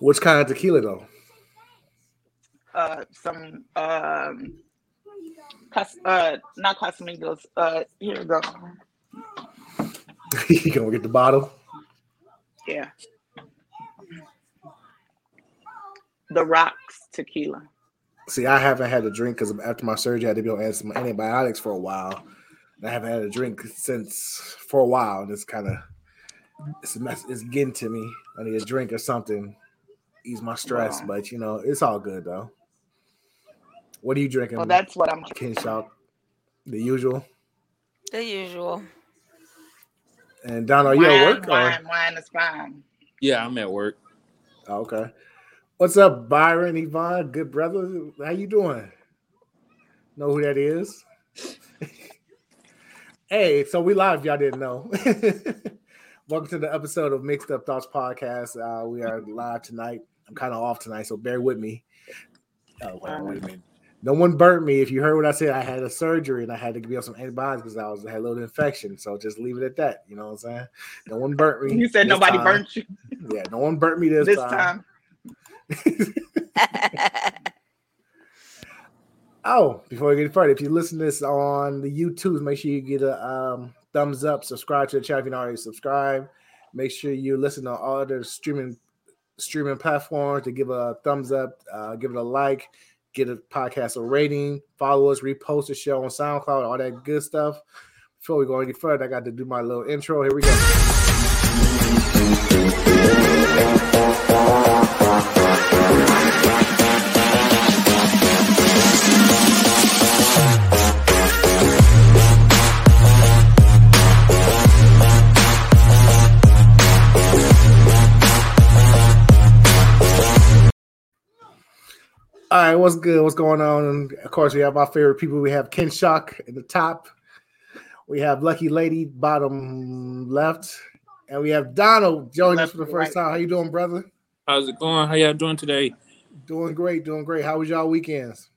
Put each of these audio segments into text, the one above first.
Which kind of tequila though? Uh, some um, Cas- uh, not Casamigos. Uh, here we go. you gonna get the bottle? Yeah. The Rocks tequila. See, I haven't had a drink because after my surgery, I had to be on some antibiotics for a while. I haven't had a drink since for a while, and it's kind of it's mess. It's getting to me. I need a drink or something, ease my stress. Wow. But you know, it's all good though. What are you drinking? Well, that's what I'm. Ken Shop, the usual. The usual. And Don, are you at wine, work? wine, wine is fine. Yeah, I'm at work. Oh, okay. What's up, Byron Yvonne? Good brother. How you doing? Know who that is? hey, so we live. Y'all didn't know. Welcome to the episode of Mixed Up Thoughts podcast. Uh, we are live tonight. I'm kind of off tonight, so bear with me. Oh, wait a minute. No one burnt me. If you heard what I said, I had a surgery and I had to be on some antibiotics because I was I had a little infection. So just leave it at that. You know what I'm saying? No one burnt me. You said nobody time. burnt you Yeah, no one burnt me this, this time. time. Oh, before we get further, if you listen to this on the YouTube, make sure you get a um, thumbs up, subscribe to the channel if you already subscribe. Make sure you listen to all other streaming streaming platforms to give a thumbs up, uh, give it a like, get a podcast a rating, follow us, repost the show on SoundCloud, all that good stuff. Before we go any further, I got to do my little intro. Here we go. All right, what's good? What's going on? And of course, we have our favorite people. We have Ken Shock in the top. We have Lucky Lady bottom left, and we have Donald joining us for the first right. time. How you doing, brother? How's it going? How y'all doing today? Doing great, doing great. How was y'all weekends?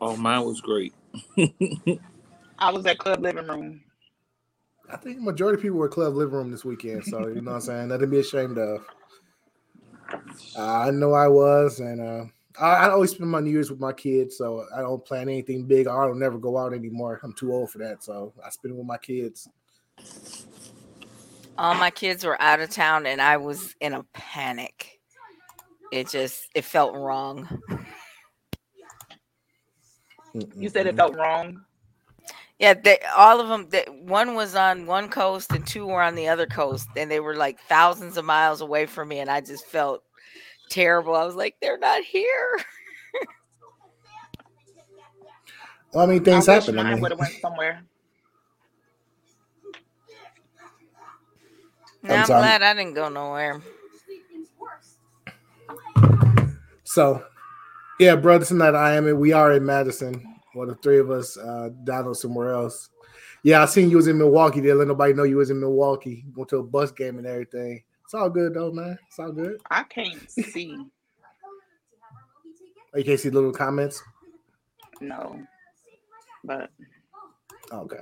Oh, mine was great. I was at Club Living Room. I think the majority of people were club living room this weekend, so you know what I'm saying. Nothing to be ashamed of. Uh, I know I was, and uh, I, I always spend my New Year's with my kids, so I don't plan anything big. I don't never go out anymore. I'm too old for that, so I spend it with my kids. All my kids were out of town and I was in a panic. It just it felt wrong. You said it felt wrong. Yeah, they, all of them. They, one was on one coast and two were on the other coast, and they were like thousands of miles away from me, and I just felt terrible. I was like, they're not here. Well, I mean, things I wish happen. I mean, would have went somewhere. Now I'm glad I didn't go nowhere. so yeah, brother, tonight I am. in- We are in Madison. Well, the three of us uh, down somewhere else. Yeah, I seen you was in Milwaukee. Didn't let nobody know you was in Milwaukee. Go to a Bucks game and everything. It's all good though, man. It's all good. I can't see. Oh, You can't see little comments. No, but Okay.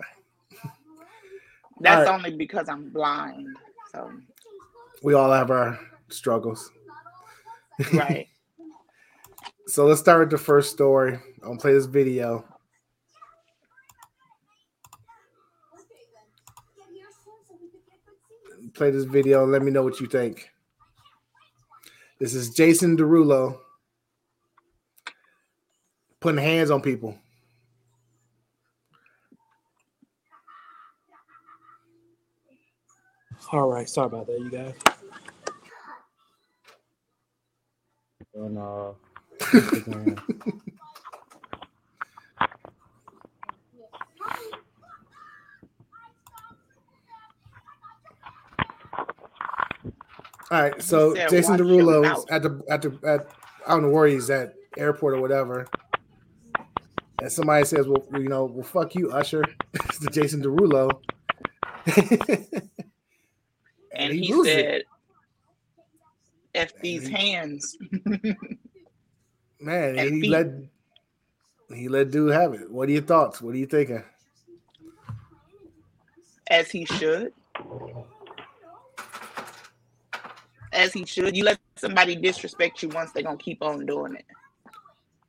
that's Alright. only because I'm blind. So We all have our struggles. right. So let's start with the first story. I'm gonna play this video. Play this video and let me know what you think. This is Jason Derulo putting hands on people. All right, sorry about that, you guys. And uh, All right, so said, Jason Derulo mouth." at the at the at I don't know where he's at, airport or whatever. And somebody says, "Well, you know, well, fuck you, Usher." it's the Jason Derulo. And he, loses it. said, "F these he- hands." Man, and and he feet. let he let dude have it. What are your thoughts? What are you thinking? as he should. As he should. You let somebody disrespect you once, they're gonna keep on doing it.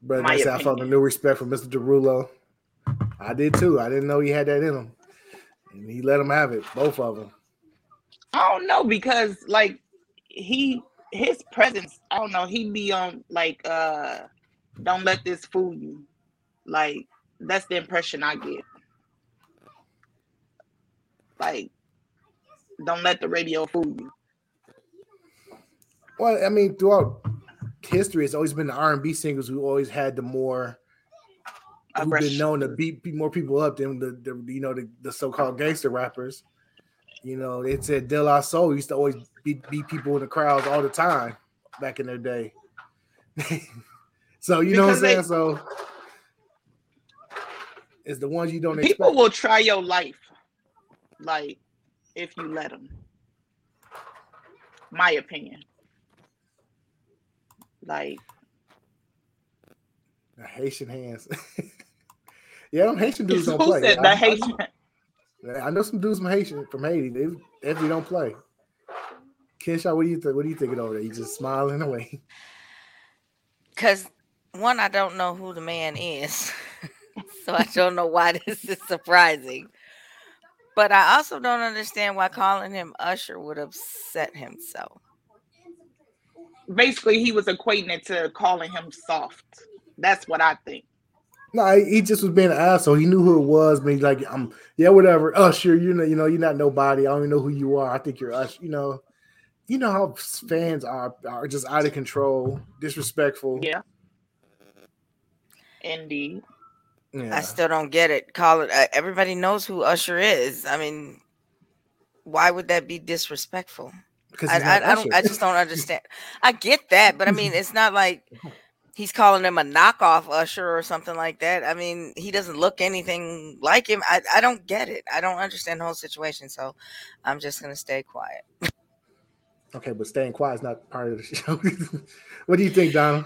But My I felt a new respect for Mr. Derulo. I did too. I didn't know he had that in him, and he let him have it. Both of them. I don't know because like he his presence, I don't know, he be on like uh don't let this fool you. Like that's the impression I get. Like don't let the radio fool you. Well, I mean, throughout history, it's always been the R and B singers who always had the more who've been known to beat, more people up than the, the you know the, the so-called gangster rappers. You know, they said De La Soul used to always beat, beat people in the crowds all the time back in their day. so you know what I'm Because they- saying? So it's the ones you don't People expect. will try your life, like if you let them. My opinion. Like The Haitian hands. yeah, them Haitian dudes don't who play. said I- the I- Haitian? I know some dudes from Haitian from Haiti. They definitely don't play. Kenshaw, what do you think? What are you thinking over there? You just smiling away. Because one, I don't know who the man is, so I don't know why this is surprising. But I also don't understand why calling him Usher would upset him so. Basically, he was equating it to calling him soft. That's what I think. No, he he just was being an asshole. He knew who it was, but he's like, I'm yeah, whatever. Usher, you know, you know, you're not nobody. I don't even know who you are. I think you're Usher. You know, you know how fans are are just out of control, disrespectful. Yeah. Indeed. Yeah. I still don't get it. Call it. Uh, everybody knows who Usher is. I mean, why would that be disrespectful? Because I, I, I don't. I just don't understand. I get that, but I mean, it's not like he's calling him a knockoff Usher or something like that. I mean, he doesn't look anything like him. I, I don't get it. I don't understand the whole situation. So I'm just gonna stay quiet. okay, but staying quiet is not part of the show. what do you think, Donald?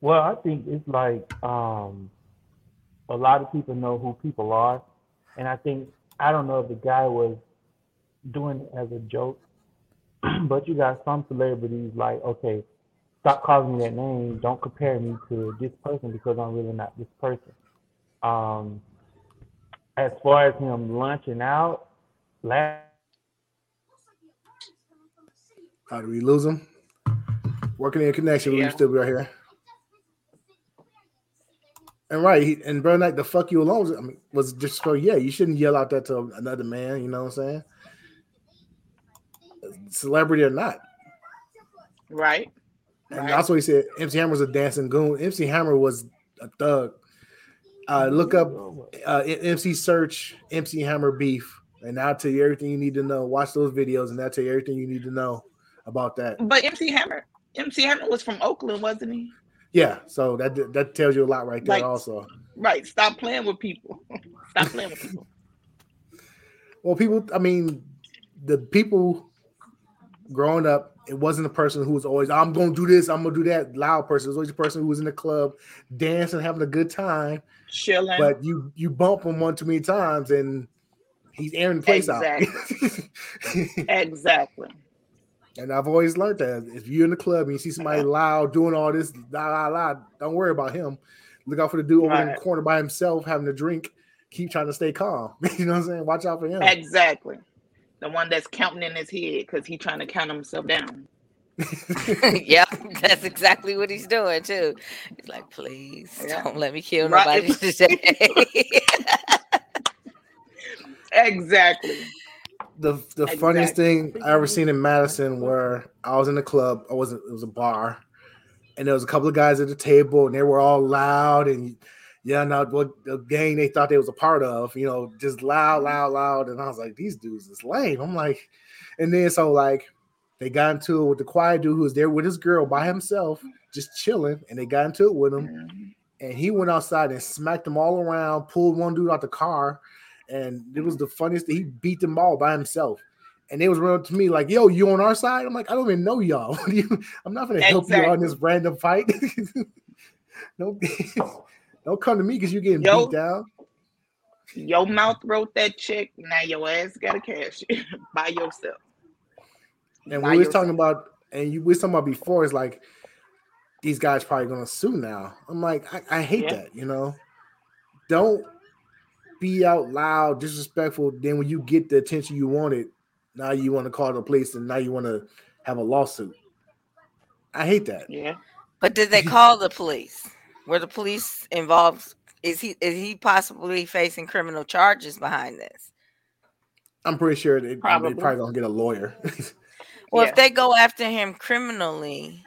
Well, I think it's like um, a lot of people know who people are, and I think I don't know if the guy was doing it as a joke, but you got some celebrities like, okay, stop calling me that name. Don't compare me to this person because I'm really not this person. Um, as far as him lunching out, last How do we lose him? Working in connection, we Yeah. still be right here. And right, he, and bro, like the fuck you alone. was- I mean, was just so yeah. You shouldn't yell out that to another man. You know what I'm saying? Celebrity or not. Right. And Right. that's what he said. MC Hammer was a dancing goon. MC Hammer was a thug. Uh, look up uh, MC Serch MC Hammer beef, and I'll tell you everything you need to know. Watch those videos, and I'll tell you everything you need to know about that. But MC Hammer, MC Hammer was from Oakland, wasn't he? Yeah, so that that tells you a lot right there. Like- also, Right. Stop playing with people. Stop playing with people. well, people. I mean, the people growing up, it wasn't a person who was always, "I'm going to do this, I'm going to do that." Loud person. It was always a person who was in the club, dancing, having a good time. Chilling. But you you bump him one too many times, and he's airing the place out. exactly. and I've always learned that if you're in the club and you see somebody uh-huh. loud doing all this, la la la, don't worry about him. Look out for the dude over in the corner by himself having a drink. Keep trying to stay calm. you know what I'm saying? Watch out for him. Exactly. The one that's counting in his head because he's trying to count himself down. yep, that's exactly what he's doing too. He's like, please Yeah. don't let me kill Right. nobody today. Exactly. the the funniest thing I ever seen in Madison where I was in the club, I wasn't it was a bar, and there was a couple of guys at the table and they were all loud and yelling out what the gang they thought they was a part of, you know, just loud, loud, loud. And I was like, these dudes is lame. I'm like, and then so like they got into it with the quiet dude who was there with his girl by himself, just chilling, and they got into it with him Mhm. and he went outside and smacked them all around, pulled one dude out the car, and it was the funniest. He beat them all by himself, and they was running to me like, "Yo, you on our side?" I'm like, "I don't even know y'all. What do you, I'm not gonna help you on this random fight. don't don't come to me because you're getting Yo. beat down." Your mouth wrote that check. Now your ass got to cash it by yourself. And by we was talking about, and you we was talking about before, is like these guys probably gonna sue now. I'm like, I, I hate Yeah. that, you know. Don't be out loud, disrespectful. Then when you get the attention you wanted, now you want to call the police and now you want to have a lawsuit. I hate that. Yeah. But did they call the police? Were the police involved? Is he is he possibly facing criminal charges behind this? I'm pretty sure they, Probably. they probably gonna get a lawyer. Well, Yeah. if they go after him criminally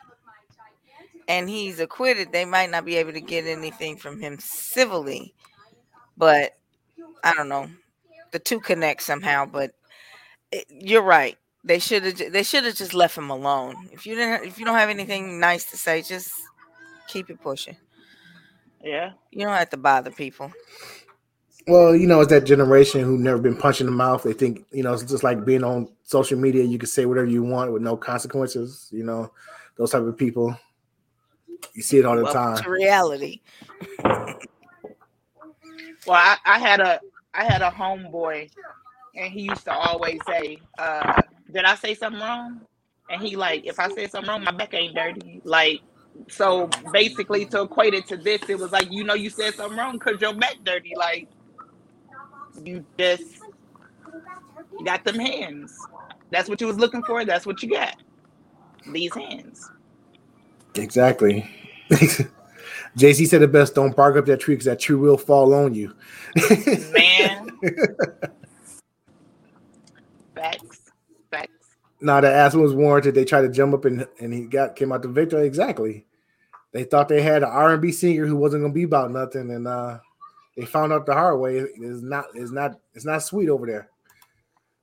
and he's acquitted, they might not be able to get anything from him civilly. But I don't know. The two connect somehow, but it, you're right. They should have they should have just left him alone. If you didn't if you don't have anything nice to say, just keep it pushing. Yeah. You don't have to bother people. Well, you know, it's that generation who never been punched in the mouth. They think, you know, it's just like being on social media. You can say whatever you want with no consequences. You know, those type of people. You see it all the Welcome time. to reality. Well, I, I had a I had a homeboy, and he used to always say, uh, "Did I say something wrong?" And he like, "If I said something wrong, my back ain't dirty." Like, so basically, to equate it to this, it was like, you know, you said something wrong because your back dirty. Like, you just you got them hands. That's what you was looking for. That's what you got. These hands. Exactly. JC said it best. Don't bark up that tree because that tree will fall on you. Man. Now the ass was warranted. They tried to jump up and and he got came out the victor. Exactly. They thought they had an R and B singer who wasn't gonna be about nothing, and uh they found out the hard way. It's not. It's not. It's not sweet over there.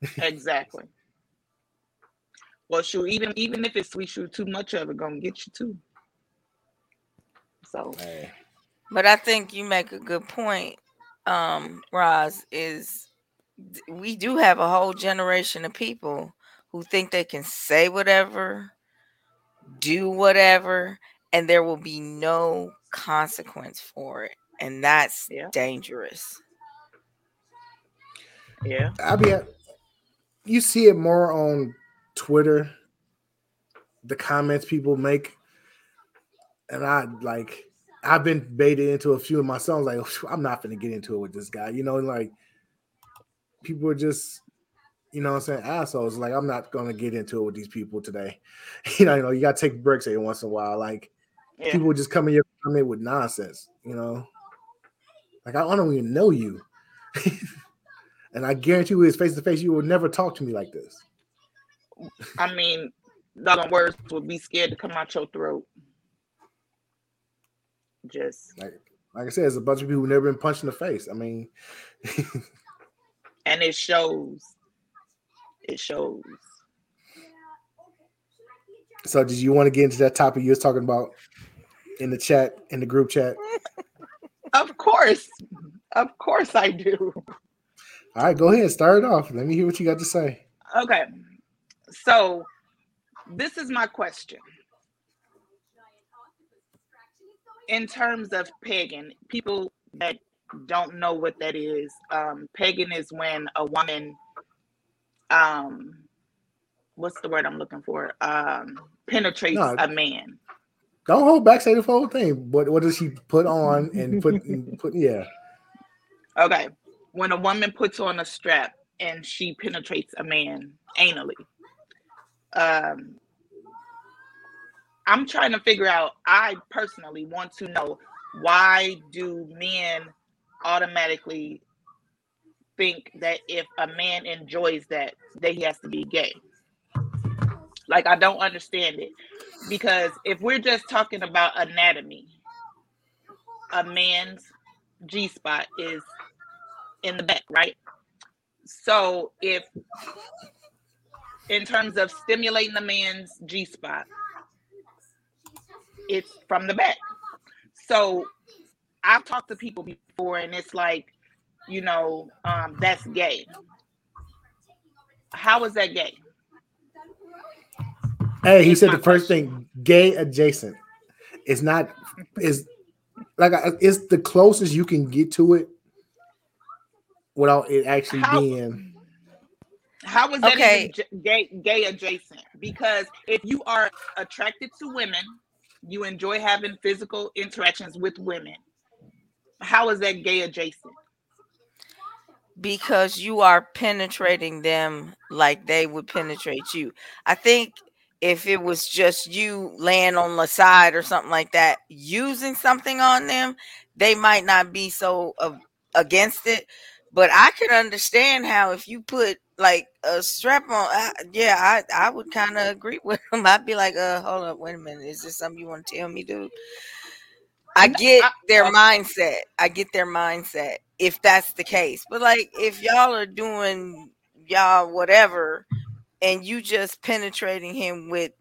Exactly. Well, shoot, even even if it's sweet, shoot, too much of it gonna get you too. So Hey. But I think you make a good point, um, Roz, is we do have a whole generation of people who think they can say whatever, do whatever, and there will be no consequence for it. And that's Yeah. dangerous. yeah, I be you see it more on Twitter, the comments people make, and I like I've been baited into a few of my songs. Like I'm not gonna get into it with this guy, you know. Like people are just, you know, what I'm saying ah, assholes. Like I'm not gonna get into it with these people today. You know, you know, you gotta take breaks every once in a while. Like yeah. people just come in your comment with nonsense, you know. Like I don't even know you. and I guarantee you, it's face to face, you will never talk to me like this. I mean, doggone words would be scared to come out your throat. Just Like like I said, there's a bunch of people who never been punched in the face. I mean, and it shows. It shows. so did you want to get into that topic you was talking about in the chat, in the group chat? Of course, of course, I do. All right, go ahead, start it off. Let me hear what you got to say. Okay, so this is my question. In terms of pegging, people that don't know what that is, um, pegging is when a woman, um, what's the word I'm looking for? Um, penetrates No. a man. Don't hold back, say the whole thing. What what does she put on and put and put? Yeah, Okay, when a woman puts on a strap and she penetrates a man anally. Um, I'm trying to figure out. I personally want to know why do men automatically think that if a man enjoys that, that he has to be gay? Like I don't understand it because if we're just talking about anatomy, a man's G spot is in the back, right? So if in terms of stimulating the man's G spot, it's from the back. So I've talked to people before and it's like, you know, um, that's gay. How is that gay? Hey, he Here's said the first thing, gay adjacent. It's not is like I- it's the closest you can get to it without it actually being. How- being. How is that Okay. gay gay adjacent? Because if you are attracted to women, you enjoy having physical interactions with women. How is that gay adjacent? Because you are penetrating them like they would penetrate you. I think if it was just you laying on the side or something like that, using something on them, they might not be so uh, against it. But I can understand how if you put like a strap on, uh, yeah, I I would kind of agree with them. I'd be like, uh, hold up, wait a minute, is this something you want to tell me, dude? I get their mindset. I get their mindset if that's the case. But like if y'all are doing y'all whatever and you just penetrating him with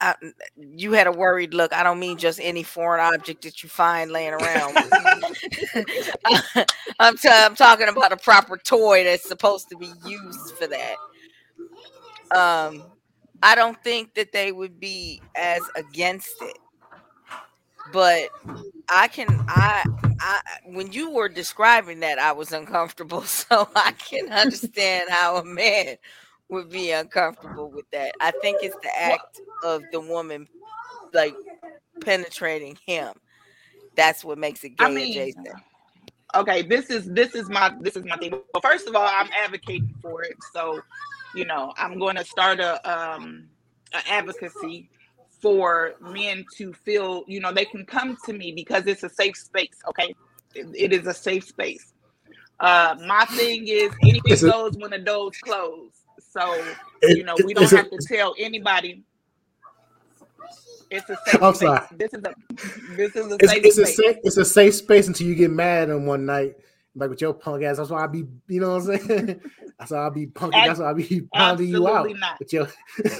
I, you had a worried look. I don't mean just any foreign object that you find laying around. I'm, t- I'm talking about a proper toy that's supposed to be used for that. Um, I don't think that they would be as against it, but I can I I when you were describing that I was uncomfortable, so I can understand how a man would be uncomfortable with that. I think it's the act of the woman like penetrating him. That's what makes it gay I mean, adjacent. okay, this is this is my this is my thing. Well, first of all, I'm advocating for it, so you know I'm going to start a um an advocacy for men to feel you know they can come to me because it's a safe space. Okay, it, it is a safe space. Uh, my thing is anything a- goes when the doors close. So It- you know we don't have to tell anybody. It's a safe I'm space. sorry. This is a this is a It's, safe it's a space. safe it's a safe space until you get mad on one night, like with your punk ass. That's why I be, you know what I'm saying? That's why I be punking. That's why I be pounding you out. Absolutely not. With your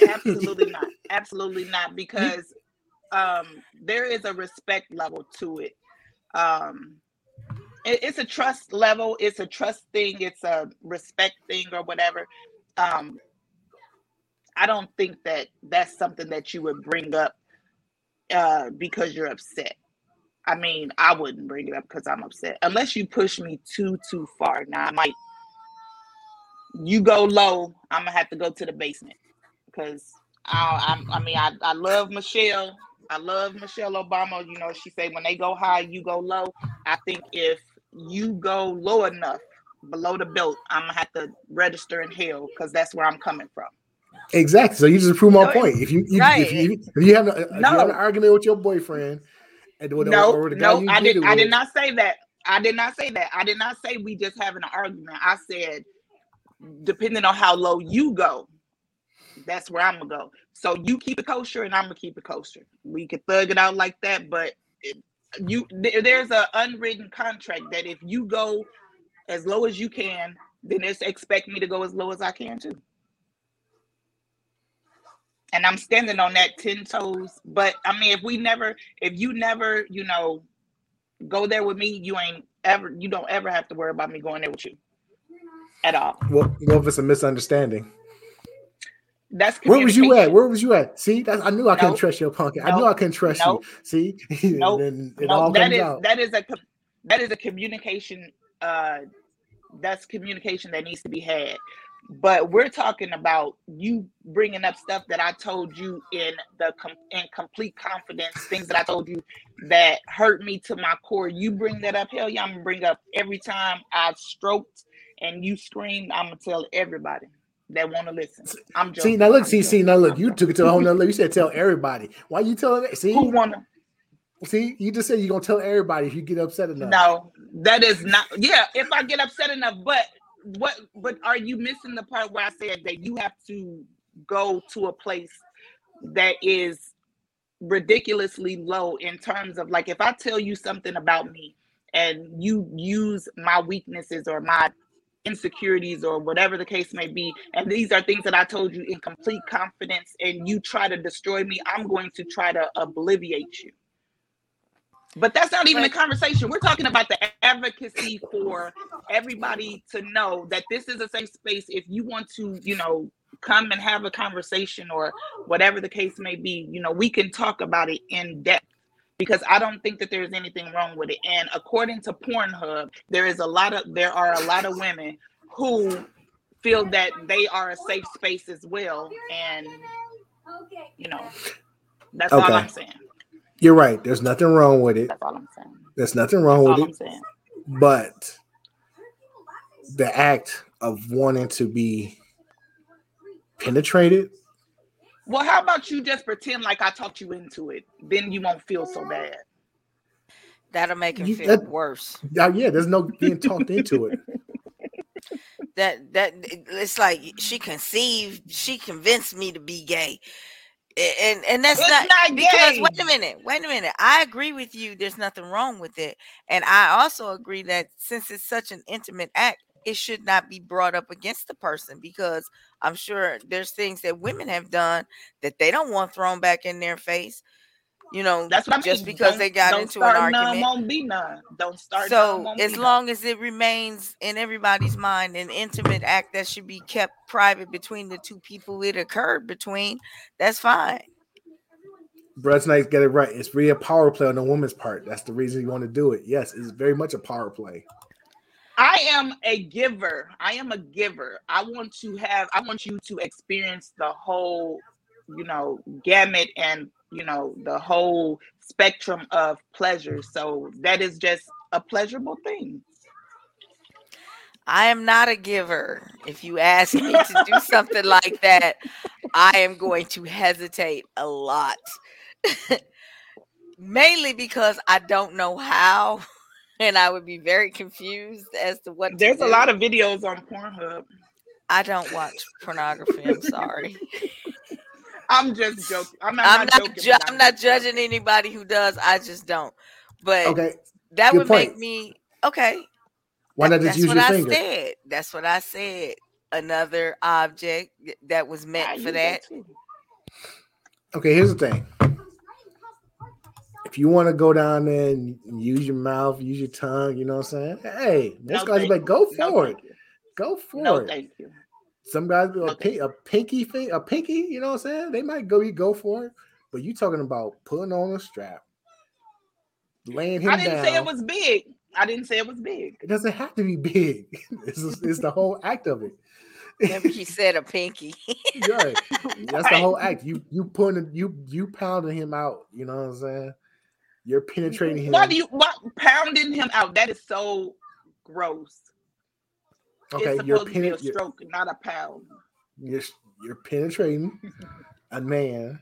absolutely not absolutely not because um there is a respect level to it um it- it's a trust level it's a trust thing it's a respect thing or whatever um i don't think that that's something that you would bring up uh because you're upset i mean i wouldn't bring it up because i'm upset unless you push me too too far now i might you go low i'm gonna have to go to the basement because I, I, I mean, I, I love Michelle. I love Michelle Obama. You know, she say when they go high, you go low. I think if you go low enough below the belt, I'm gonna have to register in hell because that's where I'm coming from. exactly. So you just prove my No, point. If you, you right. if you if you have, a, if you have an argument with your boyfriend, and the, No, the no, I did I did not say that. I did not say that. I did not say we just having an argument. I said, depending on how low you go, that's where I'm gonna go. So you keep it kosher, and I'm gonna keep it kosher. We could thug it out like that, but it, you there- there's a unwritten contract that if you go as low as you can, then it's expect me to go as low as I can too. And I'm standing on that ten toes. But I mean, if we never, if you never, you know, go there with me, you ain't ever, you don't ever have to worry about me going there with you at all. what if it's a misunderstanding? That's Where was you at? Where was you at? See, I knew I couldn't Nope. trust your punk. I knew I couldn't trust Nope. you. See, Nope. then it all that comes is out. that is a that is a communication. Uh, that's communication that needs to be had. But we're talking about you bringing up stuff that I told you in the com- in complete confidence, things that I told you that hurt me to my core. You bring that up, hell yeah, I'm gonna bring up every time I stroked and you screamed. I'm gonna tell everybody that want to listen. I'm joking. See now, look, I'm see, see now, look. You took it to a whole nother. level. You said tell everybody. Why you telling that? See, Who wanna? see, you just said you're gonna tell everybody if you get upset enough. No, that is not. Yeah, if I get upset enough, but what? But are you missing the part where I said that you have to go to a place that is ridiculously low in terms of like if I tell you something about me and you use my weaknesses or my insecurities or whatever the case may be and these are things that I told you in complete confidence and you try to destroy me I'm going to try to obliviate you but that's not even a conversation. We're talking about the advocacy for everybody to know that this is a safe space. If you want to, you know, come and have a conversation or whatever the case may be, you know, we can talk about it in depth because I don't think that there's anything wrong with it. And according to Pornhub, there is a lot of there are a lot of women who feel that they are a safe space as well. And you know, that's all Okay. I'm saying. You're right. There's nothing wrong with it. That's all I'm saying. There's nothing wrong That's all with I'm it. saying. But the act of wanting to be penetrated, Well, how about you just pretend like I talked you into it? Then you won't feel so bad. That'll make him You- feel that- worse. yeah, yeah, there's no being talked into it. That that it's like she conceived, she convinced me to be gay. And and that's It's not, not because wait a minute, wait a minute. I agree with you. There's nothing wrong with it. And I also agree that since it's such an intimate act, it should not be brought up against the person because I'm sure there's things that women have done that they don't want thrown back in their face. You know, That's what I mean. just because Don't- they got don't into an start None, argument. won't be none. Don't start. none, So won't as be long as it remains in everybody's mind an intimate act that should be kept private between the two people it occurred between, that's fine. Brett Knight get it right. It's really a power play on the woman's part. That's the reason you want to do it. Yes, it's very much a power play. I am a giver. I am a giver. I want to have, I want you to experience the whole, you know, gamut and, you know, the whole spectrum of pleasure. So that is just a pleasurable thing. I am not a giver. If you ask me to do something like that, I am going to hesitate a lot. Mainly because I don't know how and I would be very confused as to what to There's a lot of videos on Pornhub. I don't watch pornography. I'm sorry. I'm just joking. I'm not, I'm not. joking. Ju- I'm not just joking. judging anybody who does. I just don't. But Okay, that good would make me okay. why not just that's use what your I finger? said. That's what I said. Another object that was I meant for use that. Okay, here's the thing. If you want to go down there and use your mouth, use your tongue, you know what I'm saying? Hey, most No, guys like, go you. No, it. Go for No, it. thank you. Some guys be a, Okay. a pinky thing, a pinky, you know what I'm saying? They might go, you go for it. But you talking about putting on a strap, laying him I didn't down. say it was big. I didn't say it was big. It doesn't have to be big. it's, it's the whole act of it. Remember, he said a pinky. Right. That's the whole act. You you putting you you pounding him out. You know what I'm saying? You're penetrating him. Why do you what pounding him out? That is so gross. Okay, it's you're, supposed to be pen, a stroke, not a pound. you're you're penetrating a man,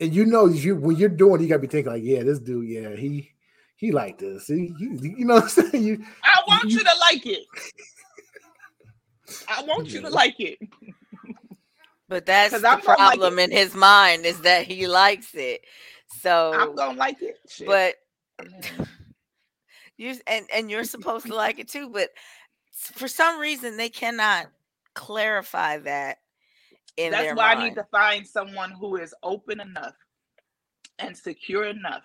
and you know you when you're doing, it, you gotta be thinking like, yeah, this dude, yeah, he he like this. He, he- you know what I'm saying? You I want You- you to like it. I want you to like it. But that's the I'm like problem in his mind is that he likes it. So I'm gonna like it. Shit. but you and and you're supposed to like it too. But s- for some reason, they cannot clarify that in that's their why mind. I need to find someone who is open enough and secure enough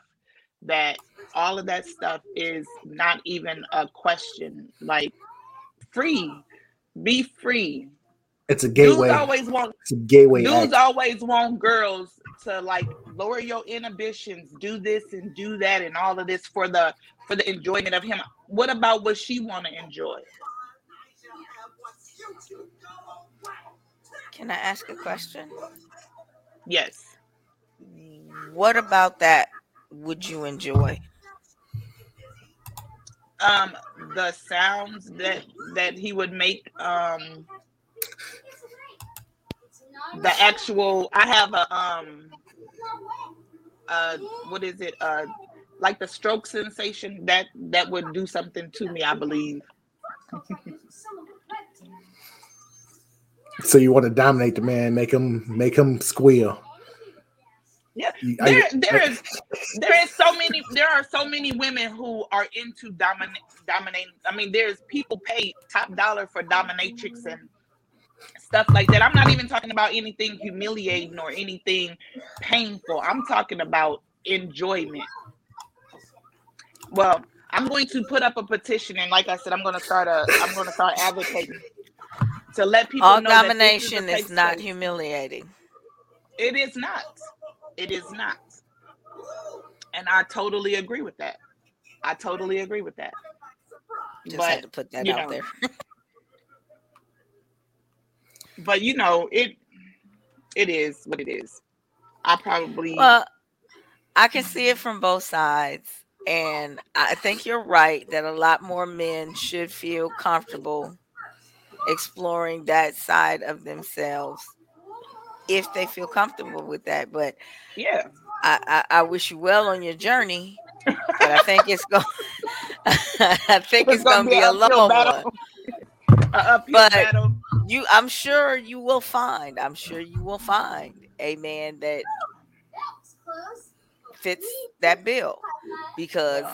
that all of that stuff is not even a question. Like free, be free. it's a gateway. Dudes always want It's a gateway. dudes act. always want girls to like lower your inhibitions, do this and do that and all of this for the for the enjoyment of him. What about what she want to enjoy? Can I ask a question? Yes. What about that would you enjoy? Um the sounds that that he would make um the actual I have a um uh what is it uh like the stroke sensation that that would do something to me I believe So you want to dominate the man, make him make him squeal. Yeah, there there is there is so many there are so many women who are into dominate dominating i mean there's people pay top dollar for dominatrix and stuff like that. I'm not even talking about anything humiliating or anything painful. I'm talking about enjoyment. Well i'm going to put up a petition and like i said i'm going to start a i'm going to start advocating to let people All know that this is not space. humiliating. It is not. It is not. And I totally agree with that. I totally agree with that. Just But, had to put that out know, there. but you know it. It is what it is. I probably Well, I can see it from both sides. And I think you're right that a lot more men should feel comfortable exploring that side of themselves if they feel comfortable with that. But yeah. I, I, I wish you well on your journey. But I think it's going I think it's, gonna, be a uphill long battle. one. A uphill But- battle. You I'm sure you will find, I'm sure you will find a man that fits that bill because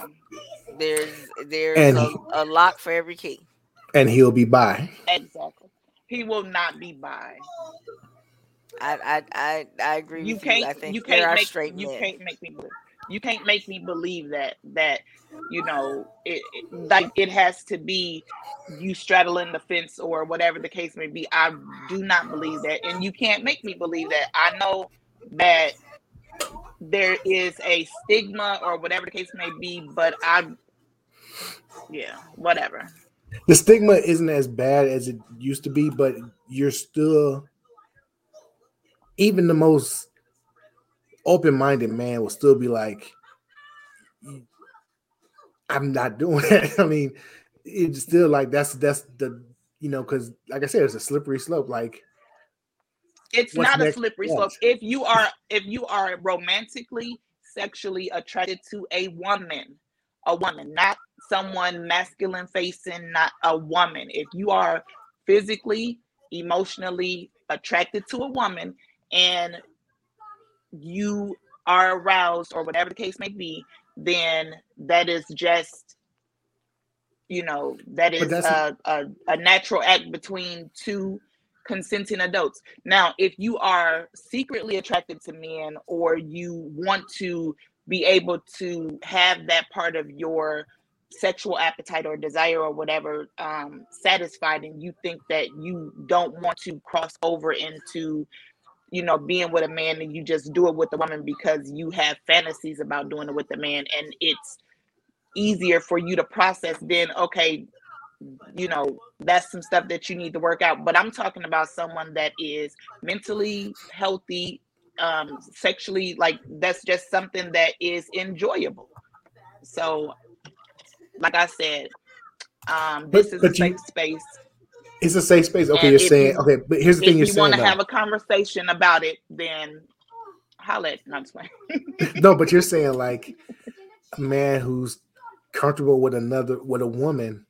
there's there's And- a, a lock for every key. And he'll be by. Exactly. He will not be by. I I I, I agree You with can't. you. I think you can't are make. straight You men. can't make me. Believe, you can't make me believe that that you know it, it like it has to be you straddling the fence or whatever the case may be. I do not believe that, and you can't make me believe that. I know that there is a stigma or whatever the case may be, but I, yeah, whatever. The stigma isn't as bad as it used to be, but you're still even the most open-minded man will still be like, I'm not doing that. I mean, it's still like that's that's the you know, because like I said, it's a slippery slope. Like it's not a slippery slope if you are if you are romantically sexually attracted to a woman a woman not someone masculine facing not a woman. If you are physically emotionally attracted to a woman and you are aroused or whatever the case may be then that is just you know that is a, a, a natural act between two consenting adults. Now if you are secretly attracted to men or you want to be able to have that part of your sexual appetite or desire or whatever um, satisfied and you think that you don't want to cross over into you know being with a man and you just do it with a woman because you have fantasies about doing it with a man and it's easier for you to process then okay you know that's some stuff that you need to work out. But i'm talking about someone that is mentally healthy um sexually like that's just something that is enjoyable so like i said um this But- is a but you- safe space it's a safe space. Okay, And you're saying you- okay, but here's the thing you're you saying. want to have a conversation about it then holla at not no, but you're saying like a man who's comfortable with another with a woman.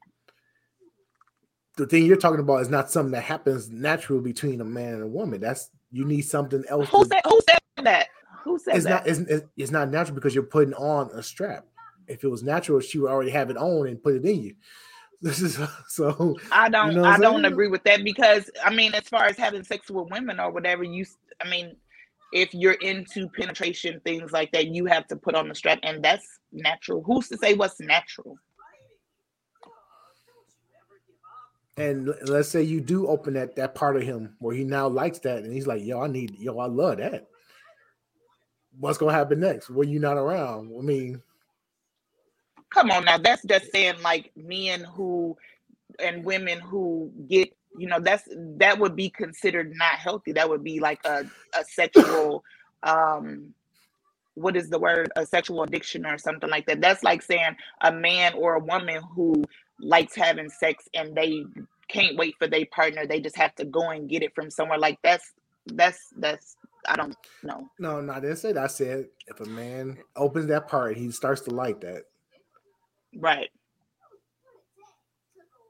The thing you're talking about is not something that happens naturally between a man and a woman. That's you need something else. who said who said that who said it's that not it's, it's- not natural because you're putting on a strap. If it was natural, she would already have it on and put it in you. This is so. I don't know what I don't agree with that because I mean as far as having sex with women or whatever you. I mean if you're into penetration things like that you have to put on the strap and that's natural who's to say what's natural And let's say you do open that that part of him where he now likes that, and he's like, "Yo, I need, yo, I love that." What's gonna happen next when you're not around? I mean, come on now that's just saying like men who and women who get you know that's that would be considered not healthy that would be like a, a sexual um what is the word a sexual addiction or something like that that's like saying a man or a woman who likes having sex and they can't wait for their partner they just have to go and get it from somewhere like that's that's that's i don't know no, no, I didn't say that. I said if a man opens that part, he starts to like that. right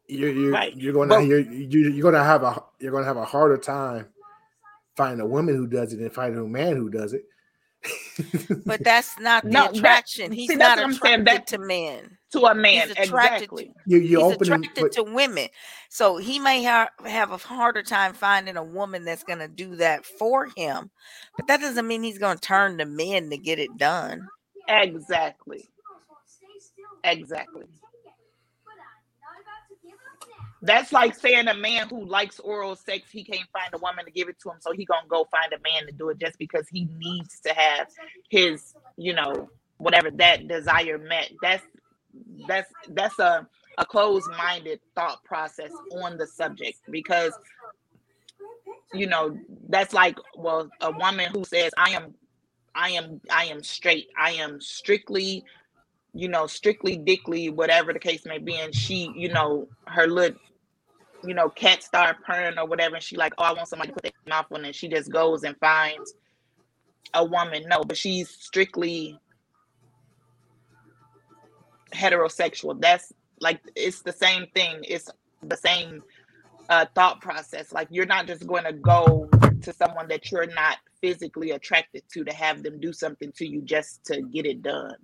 You're you're Right. you're gonna But- you're, you're you're gonna have a you're gonna have a harder time finding a woman who does it than finding a man who does it. But that's not the No, that- attraction. He's see, not that's what attracted that- to men. To a man He's attracted exactly to you you He's open attracted but, to women. So he may ha- have a harder time finding a woman that's going to do that for him. But that doesn't mean he's going to turn to men to get it done. Exactly. Exactly. That's like saying a man who likes oral sex, he can't find a woman to give it to him, so he gonna go find a man to do it just because he needs to have his, you know, whatever that desire met. That's that's that's a a closed-minded thought process on the subject because you know, that's like well, a woman who says, I am I am I am straight. I am strictly, you know, strictly dickly, whatever the case may be. And she, you know, her little, you know, cat start purring or whatever, and she like, oh, I want somebody to put their mouth on, and she just goes and finds a woman. No, but she's strictly heterosexual. That's like it's the same thing. It's the same uh, thought process. Like you're not just going to go to someone that you're not physically attracted to to have them do something to you just to get it done.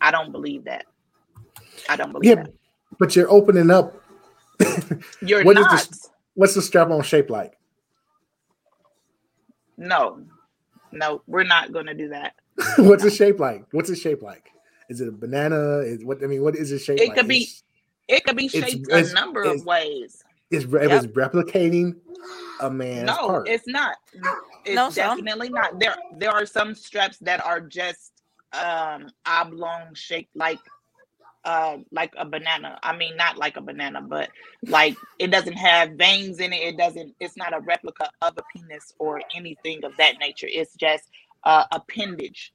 I don't believe that. I don't believe yeah, that. But you're opening up. you're what not. the, what's the strap on shape like? No, no, we're not going to do that. what's the shape like? What's the shape like? Is it a banana? Is what I mean? What is it shaped? It like? could be. It's, it could be shaped a number of ways. It's, it yep. was replicating a man's no, part. it's not. It's no, definitely some. not. There, there are some straps that are just um oblong shaped, like uh like a banana. I mean, not like a banana, but like it doesn't have veins in it. It doesn't. It's not a replica of a penis or anything of that nature. It's just uh, appendage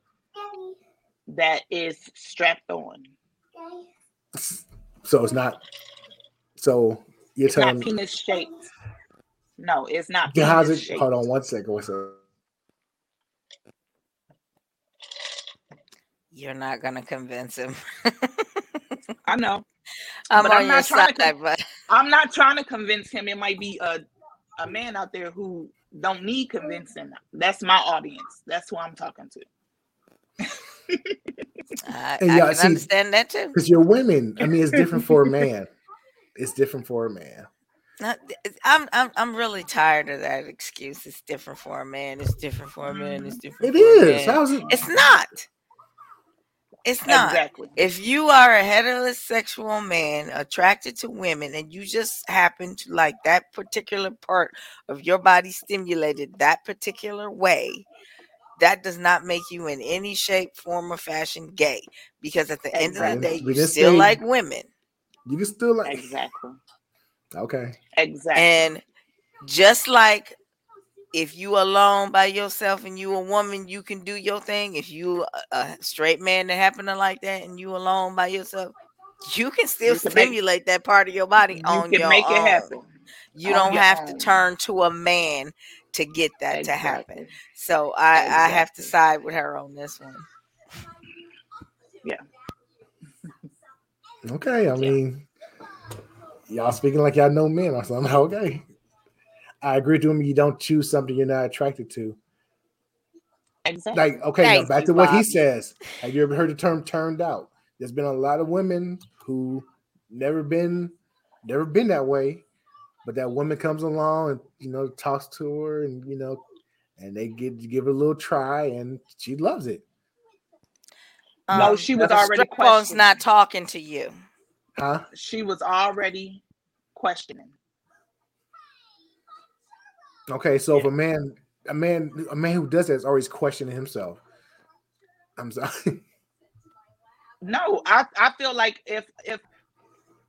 that is strapped on. So it's not. So you're it's telling not penis shaped. No, it's not. Yeah, how's it? Shaped. Hold on one second. What's up? You're not gonna convince him. I know. I'm but on I'm your side, to, but I'm not trying to convince him. It might be a a man out there who don't need convincing. That's my audience. That's who I'm talking to. I, I yeah, can see, understand that too. Because you're women. I mean, it's different for a man. It's different for a man. I'm I'm I'm really tired of that excuse. It's different for a man. It's different for a man. It's different. It is. How's it? It's not. It's not. Exactly. If you are a heterosexual man attracted to women and you just happen to like that particular part of your body stimulated that particular way, that does not make you in any shape, form, or fashion gay. Because at the exactly. end of the day, you still say, like women. You can still like exactly. Okay. Exactly. And just like if you alone by yourself and you a woman, you can do your thing. If you a, a straight man that happen to like that and you alone by yourself, you can still you can stimulate make, that part of your body you on can your make own. it happen. You don't have own. to turn to a man to get that exactly. to happen. So I, exactly. I have to side with her on this one. Yeah. Okay. I mean, y'all speaking like y'all know men or something. Okay. I agree to him. You don't choose something you're not attracted to. Exactly. Like, okay, now back you, to what Bob. he says. Have you ever heard the term turned out? There's been a lot of women who never been never been that way, but that woman comes along and you know talks to her and you know and they get give her a little try and she loves it. Um, no, she was already questioning. not talking to you. Huh? She was already questioning. Okay, so yeah. if a man, a man, a man who does that is always questioning himself. I'm sorry. No, I I feel like if if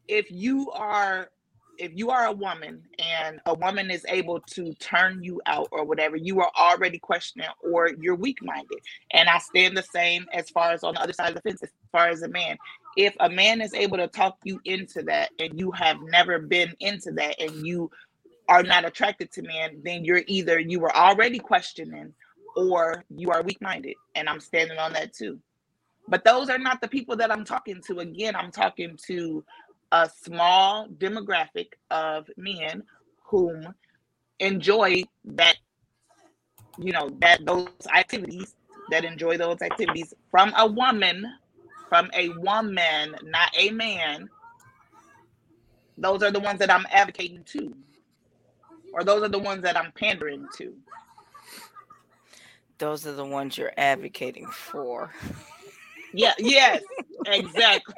if you are if you are a woman and a woman is able to turn you out or whatever, you are already questioning or you're weak minded. And I stand the same as far as on the other side of the fence, as far as a man. If a man is able to talk you into that and you have never been into that and you are not attracted to men, then you're either you were already questioning or you are weak minded. And I'm standing on that too. But those are not the people that I'm talking to. Again, I'm talking to a small demographic of men whom enjoy that, you know, that those activities, that enjoy those activities from a woman, from a woman, not a man. Those are the ones that I'm advocating to or those are the ones that I'm pandering to. Those are the ones you're advocating for. Yeah, yes, exactly.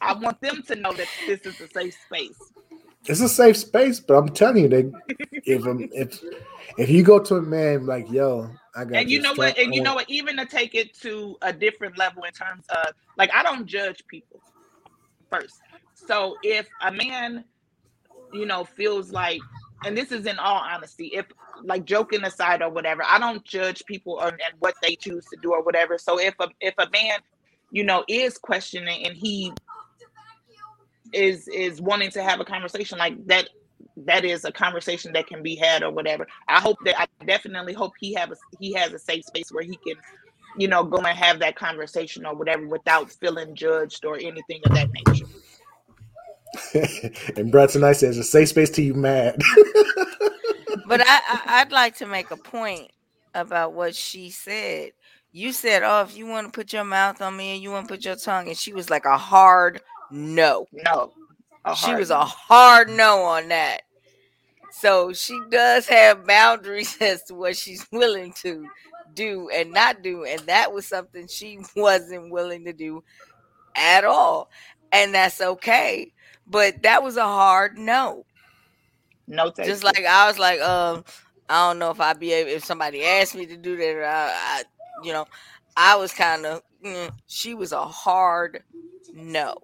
I want them to know that this is a safe space. It's a safe space, but I'm telling you, they if if if you go to a man like, yo, I got and you know what, and you know what, even to take it to a different level in terms of like I don't judge people first. So if a man, you know, feels like and this is in all honesty, if like joking aside or whatever, I don't judge people on and what they choose to do or whatever. So if a if a man, you know, is questioning and he is is wanting to have a conversation like that, that is a conversation that can be had or whatever. I hope that I definitely hope he have a he has a safe space where he can, you know, go and have that conversation or whatever without feeling judged or anything of that nature. and Brad tonight says a safe space to you mad. but I, I I'd like to make a point about what she said. You said, "Oh, if you want to put your mouth on me and you want to put your tongue," and she was like a hard no. No, She was no. a hard no on that. So she does have boundaries as to what she's willing to do and not do, and that was something she wasn't willing to do at all, and that's okay. But that was a hard no. No. Thank Just you. like I was like, um, I don't know if I'd be able if somebody asked me to do that. I, I you know, I was kind of. Mm, she was a hard no.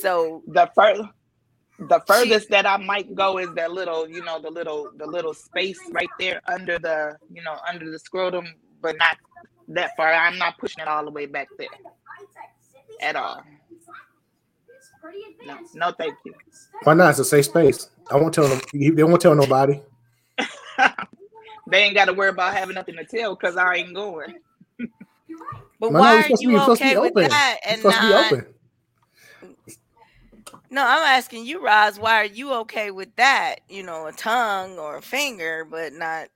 So the fur the furthest that I might go is that little, you know, the little the little space right there under the, you know, under the scrotum, but not that far. I'm not pushing it all the way back there at all. No, no, thank you. Why not? It's a safe space. I won't tell them. They won't tell nobody. They ain't got to worry about having nothing to tell because I ain't going. But No, no, why you're are supposed to be- you you're supposed to be okay with open. that and supposed to be open. No, I'm asking you, Roz. Why are you okay with that? You know, a tongue or a finger, but not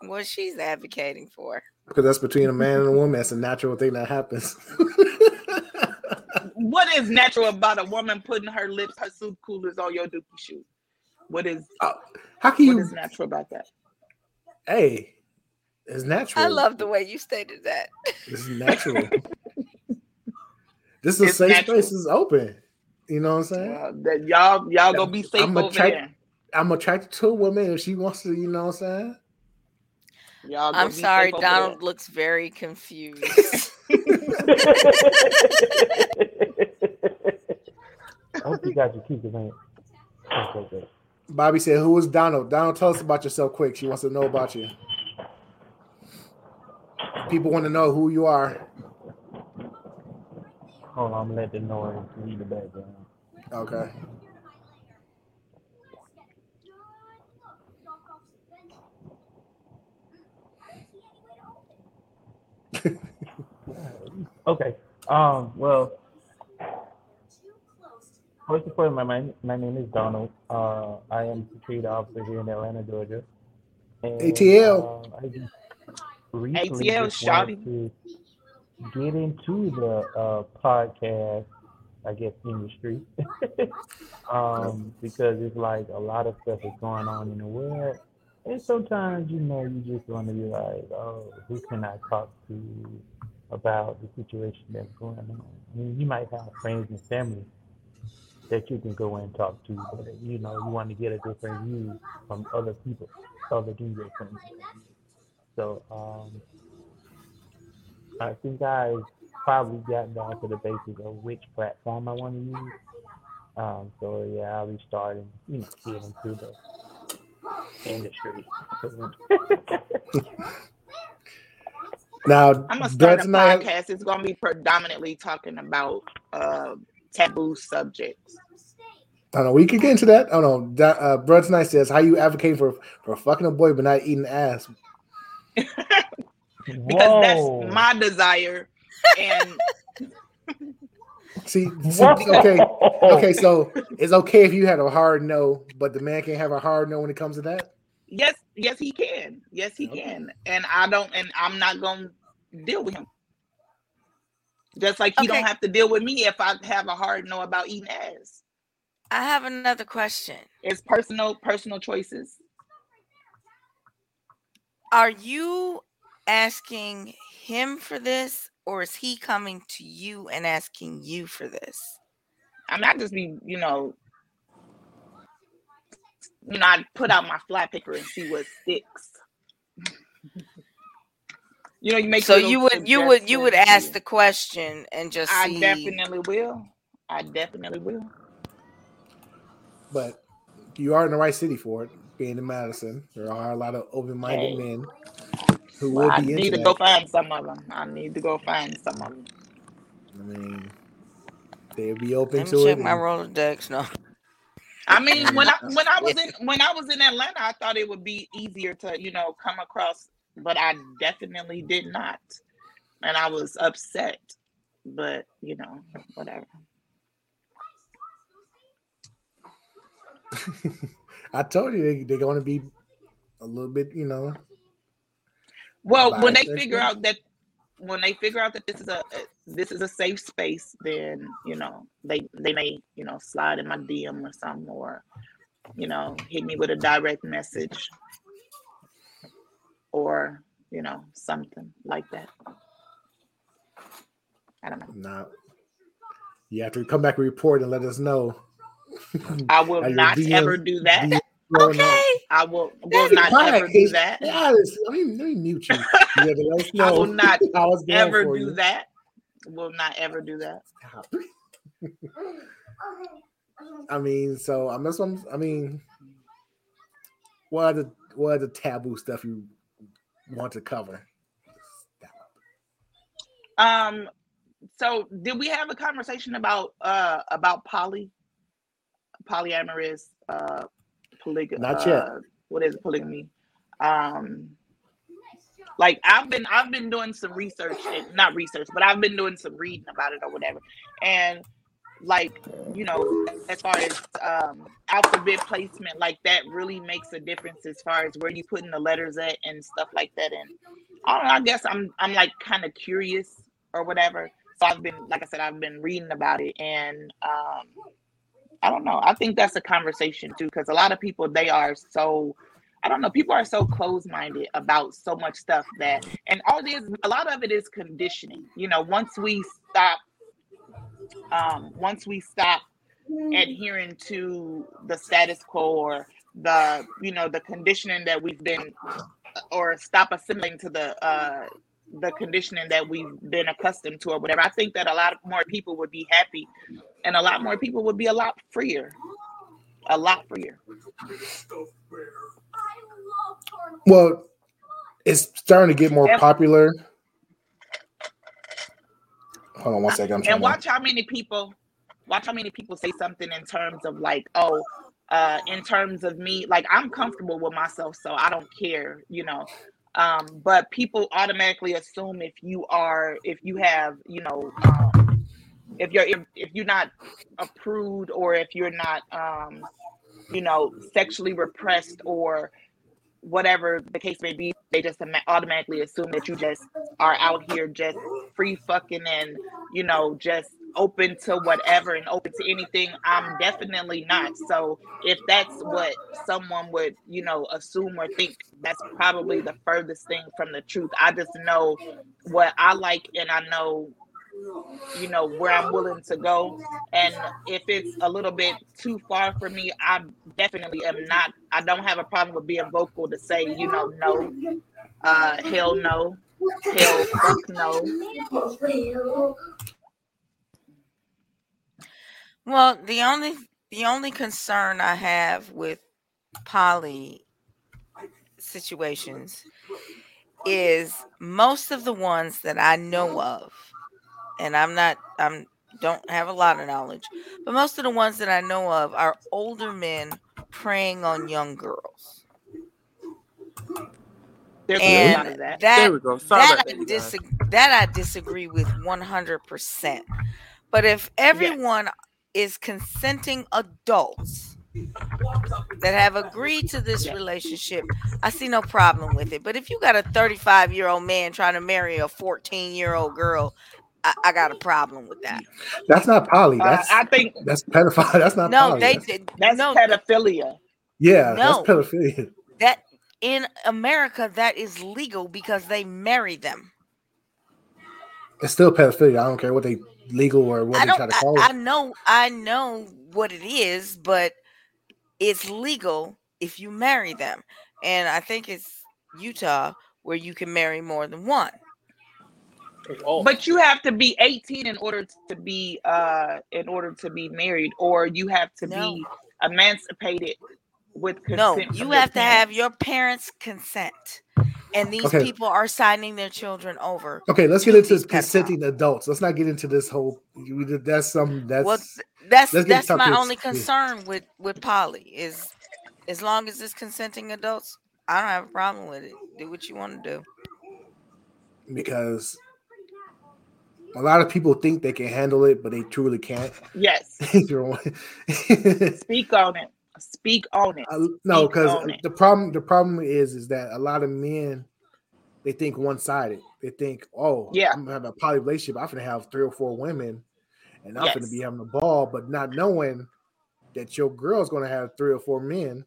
what she's advocating for. Because that's between a man and a woman. That's a natural thing that happens. What is natural about a woman putting her lips, her soup coolers on your dookie shoe? What is uh, How can what you? is natural about that? Hey, it's natural. I love the way you stated that. It's natural. this is a safe natural. space. Is open. You know what I'm saying? Well, that y'all y'all gonna be safe I'm over attract- there. I'm attracted to a woman if she wants to. You know what I'm saying? Y'all I'm sorry, safe over Donald looks very confused. I hope you got your keys, man. Okay. Bobby said, "Who is Donald? Donald, tell us about yourself quick. She wants to know about you. People want to know who you are. Hold on, I'm let the noise leave the background. Okay. Okay. Um. Well, first of all, my my, my name is Donald. Uh, I am a security officer here in Atlanta, Georgia. And, ATL. Uh, I just recently ATL, just wanted to get into the uh, podcast, I guess, industry. um, because it's like a lot of stuff is going on in the world. And sometimes, you know, you just want to be like, oh, who can I talk to about the situation that's going on? I mean, you might have friends and family that you can go and talk to, but, you know, you want to get a different view from other people, other than your friends. So, um, I think I probably got down to the basics of which platform I want to use. Um, so yeah, I'll be starting, you know, getting into the industry. Now, I'm gonna start a tonight. podcast. It's gonna be predominantly talking about uh, taboo subjects. I don't know. We could get into that. I don't know. Da- Uh, Brett tonight says, "How you advocating for for fucking a boy but not eating ass?" because Whoa. that's my desire. And See, see, okay, okay. So it's okay if you had a hard no, but the man can't have a hard no when it comes to that. Yes, yes, he can. Yes, he Okay. can. And I don't. And I'm not gonna deal with him. Just like he Okay. don't have to deal with me if I have a hard no about eating ass. I have another question. It's personal, personal choices. Are you asking him for this, or is he coming to you and asking you for this? I mean, I just be, you know, you know, I put out my fly picker and see what sticks. you know, you make. so you would you would you would ask the question and just I see. definitely will. I definitely will. But you are in the right city for it. being in Madison. There are a lot of open-minded Hey. men who Well, will I be need into to go find some of them. I need to go find some of them. I mean, they'll be open Let to me it. check my and- Rolodex. No. I mean, when I when I was in when I was in Atlanta, I thought it would be easier to you know come across, but I definitely did not, and I was upset. But you know, whatever. I told you they, they're going to be a little bit, you know. Well, when they figure out that when they figure out that this is a this is a safe space, then you know they they may you know slide in my DM or something, or you know hit me with a direct message, or you know something like that. I don't know. Nah. You have to come back and report and let us know. I will not ever do that. Blowing up? Okay. I will will not quiet, ever do that. Yeah, let me, let me mute you. You have to let us I will not it's ever do you. that. Will not ever do that. Stop. I mean, so I'm just, I mean, what are the what are the taboo stuff you want to cover? Um, so did we have a conversation about uh about poly, polyamorous, uh, polygamy? Not yet. Uh, what is polygamy? Um, like I've been I've been doing some research, and, not research, but I've been doing some reading about it or whatever, and like you know, as far as um alphabet placement, like that really makes a difference as far as where you putting the letters at and stuff like that. And I don't know, I guess I'm I'm like kind of curious or whatever. So I've been, like I said, I've been reading about it, and um, I don't know. I think that's a conversation too, because a lot of people they are so, I don't know, people are so close-minded about so much stuff that, and all it is, a lot of it is conditioning. You know, once we stop, um, once we stop adhering to the status quo or the, you know, the conditioning that we've been, or stop assimilating to the uh the conditioning that we've been accustomed to or whatever. I think that a lot more people would be happy and a lot more people would be a lot freer. A lot freer. Well, it's starting to get more And- popular. Hold on one second. I'm And to- watch how many people watch how many people say something in terms of like, oh, uh, in terms of me, like I'm comfortable with myself, so I don't care, you know. Um, but people automatically assume if you are, if you have, you know, um, if you're if, if you're not approved or if you're not, um, you know, sexually repressed or whatever the case may be, they just automatically assume that you just are out here just free fucking and you know just open to whatever and open to anything. I'm definitely not. So if that's what someone would you know assume or think, that's probably the furthest thing from the truth. I just know what I like and I know you know where I'm willing to go. And if it's a little bit too far for me I definitely am not I don't have a problem with being vocal to say you know no. Uh hell no. Hell fuck no. Well, the only the only concern I have with poly situations is most of the ones that I know of, and I'm not I'm don't have a lot of knowledge, but most of the ones that I know of are older men preying on young girls. there's And that that There we go. Sorry that I, that, dis- that I disagree with 100%. But if everyone is consenting adults that have agreed to this Yeah. relationship, I see no problem with it. But if you got a 35 year old man trying to marry a 14 year old girl, I, I got a problem with that. That's not poly. uh, That's I think that's pedophile. That's not No, poly. they That's- did. that's no, pedophilia yeah, No. that's pedophilia. that in America that is legal because they marry them. It's still pedophilia. I don't care what they legal or what I they try to I, call I it. know. I know what it is, but it's legal if you marry them, and I think it's Utah where you can marry more than one. But you have to be 18 in order to be uh in order to be married or you have to No. be emancipated with consent. No, you from your have to have your parents' consent. And these Okay. people are signing their children over. Okay, let's get into these pedophiles. consenting adults. Let's not get into this whole. we That's some. That's well, that's that's my topics. only concern with with poly is as long as it's consenting adults, I don't have a problem with it. Do what you want to do. because a lot of people think they can handle it, but they truly can't. Yes. Speak on it. Speak on it. Uh, no, because the problem the problem is is that a lot of men they think one sided. They think, oh, Yeah. I'm gonna have a poly relationship. I'm gonna have three or four women, and I'm gonna be having a ball, but not knowing that your girl's gonna have three or four men,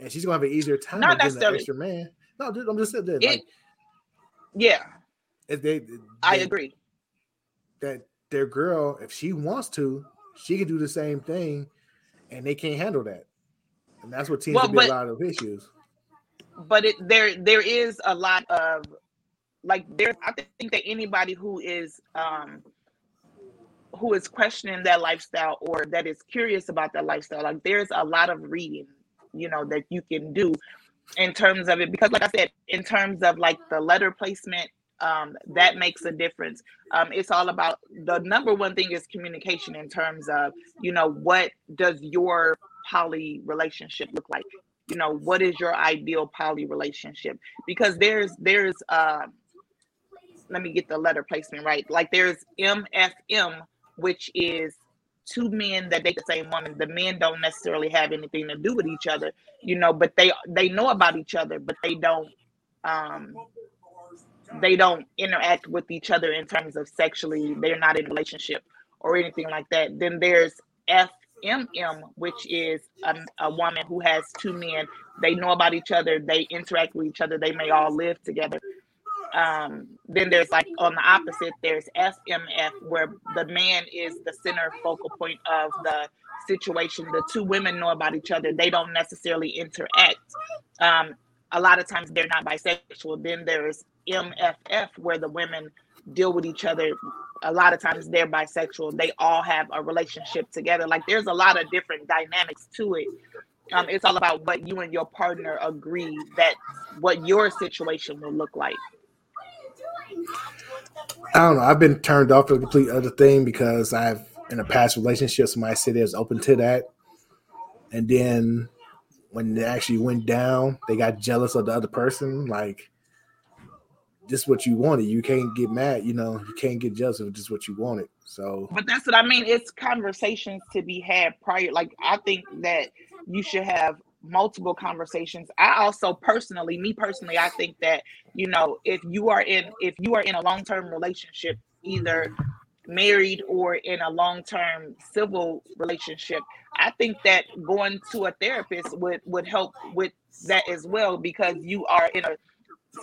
and she's gonna have an easier time Not getting an extra man. No, dude, I'm just saying that. Like, Yeah, if they, I agree. That their girl, if she wants to, she can do the same thing, and they can't handle that, and that's what seems Well, to be but- a lot of issues. but it there there is a lot of like there i think that anybody who is um who is questioning that lifestyle or that is curious about that lifestyle like there's a lot of reading you know that you can do in terms of it because like i said in terms of like the letter placement um that makes a difference. Um it's all about the number one thing is communication in terms of you know what does your poly relationship look like? You know what is your ideal poly relationship? Because there's there's uh let me get the letter placement right. Like there's mfm which is two men that date the same woman. The men don't necessarily have anything to do with each other you know but they they know about each other but they don't um they don't interact with each other in terms of sexually they're not in relationship or anything like that then there's fmm which is a, a woman who has two men. They know about each other they interact with each other they may all live together. Um then there's like on the opposite there's fmf where the man is the center focal point of the situation. The two women know about each other they don't necessarily interact. Um a lot of times they're not bisexual. Then there's mff where the women deal with each other. A lot of times they're bisexual. They all have a relationship together. Like there's a lot of different dynamics to it. Um, it's all about what you and your partner agree that what your situation will look like. I don't know. I've been turned off to a complete other thing because I've in a past relationship somebody said was open to that, and then when it actually went down, they got jealous of the other person. Like, this what you wanted. You can't get mad. You know, you can't get jealous of just what you wanted. So but that's what i mean it's conversations to be had prior like i think that you should have multiple conversations i also personally me personally i think that you know if you are in if you are in a long-term relationship either married or in a long-term civil relationship i think that going to a therapist would would help with that as well because you are in a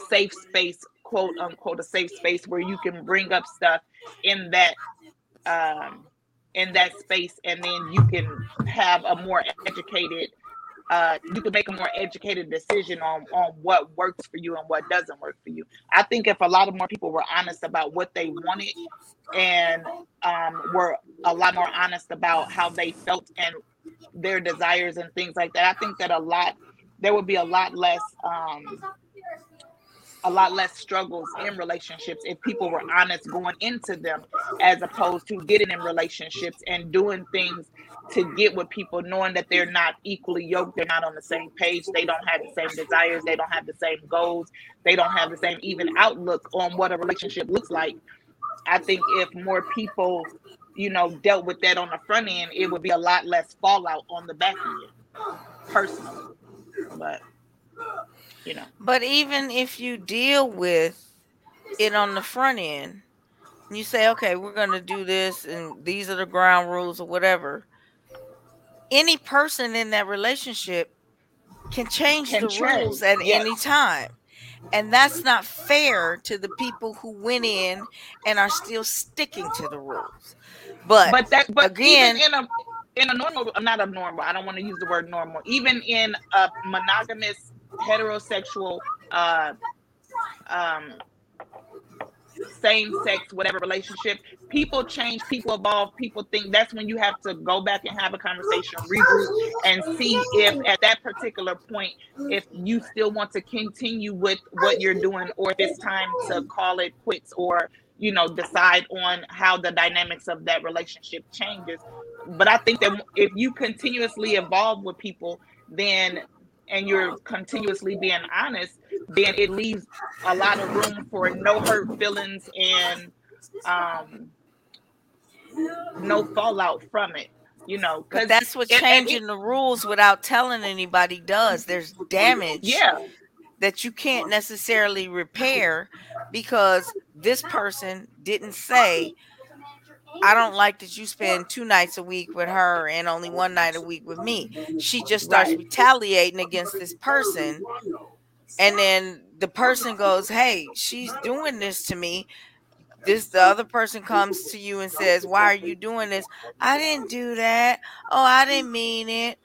safe space quote unquote a safe space where you can bring up stuff in that um in that space and then you can have a more educated uh you can make a more educated decision on on what works for you and what doesn't work for you. I think if a lot of more people were honest about what they wanted and um were a lot more honest about how they felt and their desires and things like that i think that a lot there would be a lot less um a lot less struggles in relationships if people were honest going into them as opposed to getting in relationships and doing things to get with people knowing that they're not equally yoked they're not on the same page they don't have the same desires they don't have the same goals they don't have the same even outlook on what a relationship looks like. I think if more people you know dealt with that on the front end it would be a lot less fallout on the back end personally. But you know. But even if you deal with it on the front end, you say, okay, we're going to do this, and these are the ground rules or whatever, any person in that relationship can change Can the change, rules at yes. any time. And that's not fair to the people who went in and are still sticking to the rules. But, but that but again- in a in a normal not a normal i don't want to use the word normal even in a monogamous heterosexual uh um same sex, whatever relationship, people change, people evolve, people think that's when you have to go back and have a conversation, regroup, and see if at that particular point, if you still want to continue with what you're doing, or if it's time to call it quits, or you know, decide on how the dynamics of that relationship changes. But I think that if you continuously evolve with people, then and you're continuously being honest, then it leaves a lot of room for no hurt feelings and um, no fallout from it. You know, because that's what it, changing it, the rules without telling anybody does. There's damage. Yeah. That you can't necessarily repair because this person didn't say I don't like that you spend two nights a week with her and only one night a week with me. She just starts retaliating against this person. And then the person goes, Hey, she's doing this to me. This the other person comes to you and says, Why are you doing this? I didn't do that. Oh, I didn't mean it.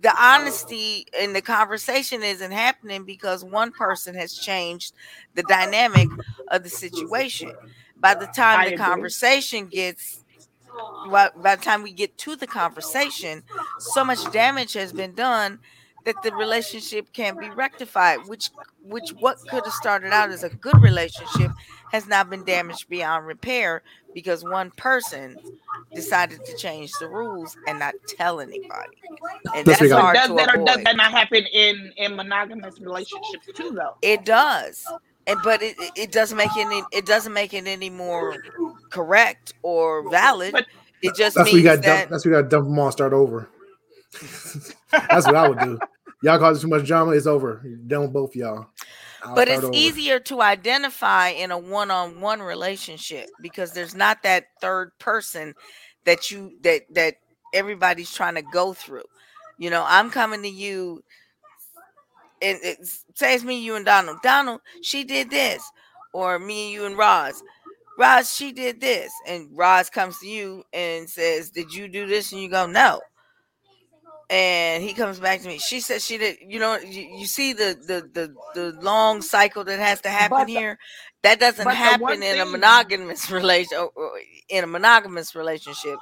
The honesty in the conversation isn't happening because one person has changed the dynamic of the situation by the time the conversation gets by the time we get to the conversation so much damage has been done that the relationship can be rectified which which what could have started out as a good relationship has now been damaged beyond repair because one person decided to change the rules and not tell anybody and that's, that's hard does to that avoid. or does that not happen in in monogamous relationships too though it does and but it, it doesn't make it any it doesn't make it any more correct or valid. But it just that's means we got that dump, that's we got to dump them all, start over. That's what I would do. Y'all cause too much drama, it's over. Done with both y'all. I'll but it's over. easier to identify in a one-on-one relationship because there's not that third person that you that that everybody's trying to go through. You know, I'm coming to you and it says me, you and Donald. Donald, she did this, or me and you and Roz. Roz, she did this, and Roz comes to you and says, "Did you do this?" And you go, "No." And he comes back to me. She said she did. You know, you, you see the, the the the long cycle that has to happen the, here. That doesn't happen in a monogamous relation oh, oh, in a monogamous relationship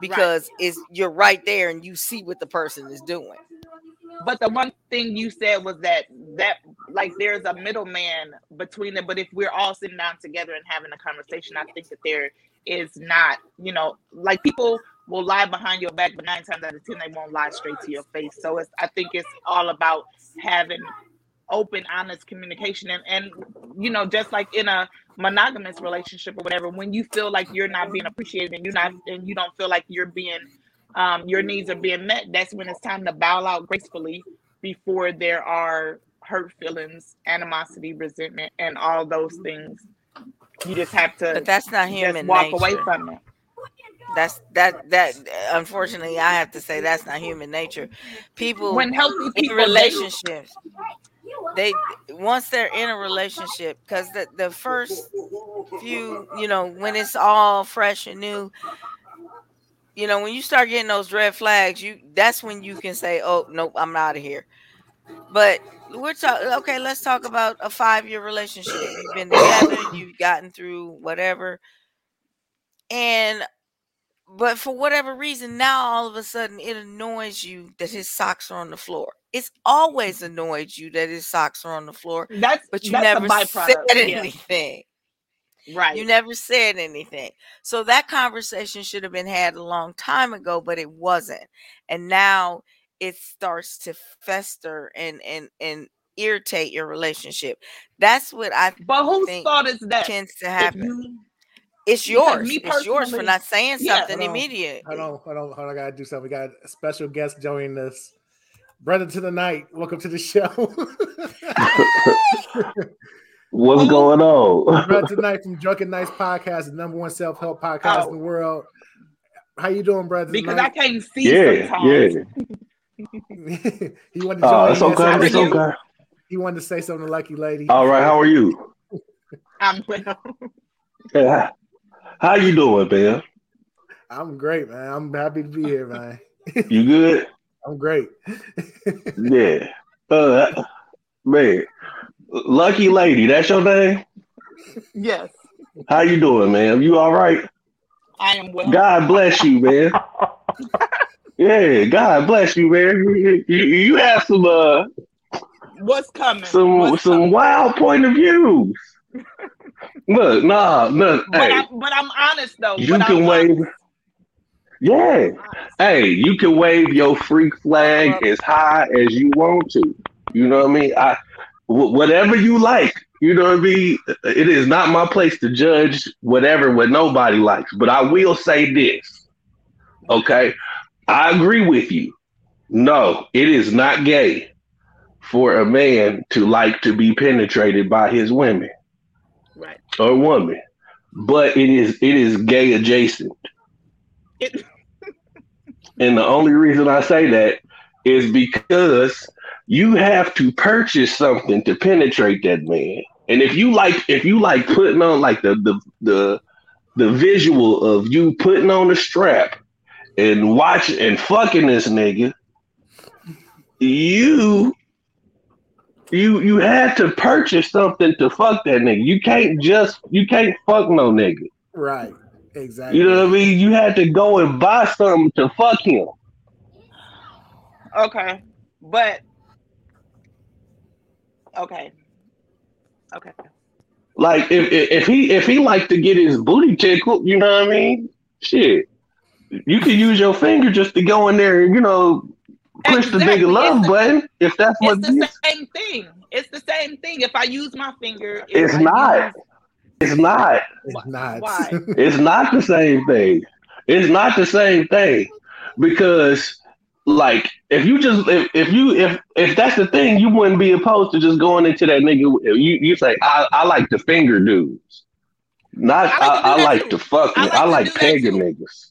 because right. it's you're right there and you see what the person is doing. But the one thing you said was that that like there's a middleman between them. But if we're all sitting down together and having a conversation, I think that there is not, you know, like people will lie behind your back, but nine times out of ten they won't lie straight to your face. So it's I think it's all about having open, honest communication and and you know, just like in a monogamous relationship or whatever, when you feel like you're not being appreciated and you're not and you don't feel like you're being um, your needs are being met, that's when it's time to bow out gracefully before there are hurt feelings, animosity, resentment, and all those things. You just have to. But that's not human. walk nature. away from it. That's that that. Unfortunately, I have to say that's not human nature. People when healthy people in relationships, they once they're in a relationship, because the the first few, you know, when it's all fresh and new, you know, when you start getting those red flags, you that's when you can say, "Oh, nope, I'm out of here." But we're talking. Okay, let's talk about a five year relationship. You've been together, you've gotten through whatever, and but for whatever reason, now all of a sudden it annoys you that his socks are on the floor. It's always annoyed you that his socks are on the floor. That's but you that's never said anything. Yeah. Right. You never said anything. So that conversation should have been had a long time ago, but it wasn't. And now it starts to fester and and and irritate your relationship. That's what I But whose fault is that tends to happen. You, it's yours. It's yours for not saying something yeah. immediate. Hold on, hold on, hold on. I gotta do something. We got a special guest joining us. Brother to the night. Welcome to the show. What's oh, going on? Brother tonight from Drunken Nights Podcast, the number one self help podcast oh. in the oh. world. How you doing, brother? Because tonight? I can't see. Yeah, sometimes. yeah. he wanted to oh, it's okay. It's okay. He wanted to say something to Lucky Lady. All right, how are you? I'm well. Yeah. How you doing, man? I'm great, man. I'm happy to be here, man. you good? I'm great. yeah. Uh, man, Lucky Lady, that's your name? Yes, How you doing, man? You all right? I am well. God bless you, man. Yeah, God bless you, man. You, you, you have some uh What's coming? some What's some coming? wild point of views. Look, nah, look, But, hey, I'm, but I'm honest though. you can I'm wave. honest. Yeah, hey, you can wave your freak flag as high as you want to. You know what I mean? I whatever you like. You know what I mean? It is not my place to judge whatever what nobody likes, but I will say this. Okay, I agree with you. No, it is not gay for a man to like to be penetrated by his women Right. or woman, but it is it is gay adjacent. It, And the only reason I say that is because you have to purchase something to penetrate that man. And if you like if you like putting on like the the the the visual of you putting on a strap and watch and fucking this nigga, you you you had to purchase something to fuck that nigga. You can't just you can't fuck no nigga. Right. Exactly. You know what I mean? You had to go and buy something to fuck him. okay, but okay, okay. Like if, if if he if he like to get his booty tickled, you know what I mean? Shit, you can use your finger just to go in there and you know push the Exactly. nigga love It's the- button if that's what It's it the is. same thing. It's the same thing. If I use my finger, It's I not. use- It's not. It's not. Why? It's not the same thing. It's not the same thing because like if you just if, if you if if that's the thing, you wouldn't be opposed to just going into that nigga. You you say I, I like the finger dudes, not I like to do I, I like too. to fuck. I I like like, to like pegging niggas.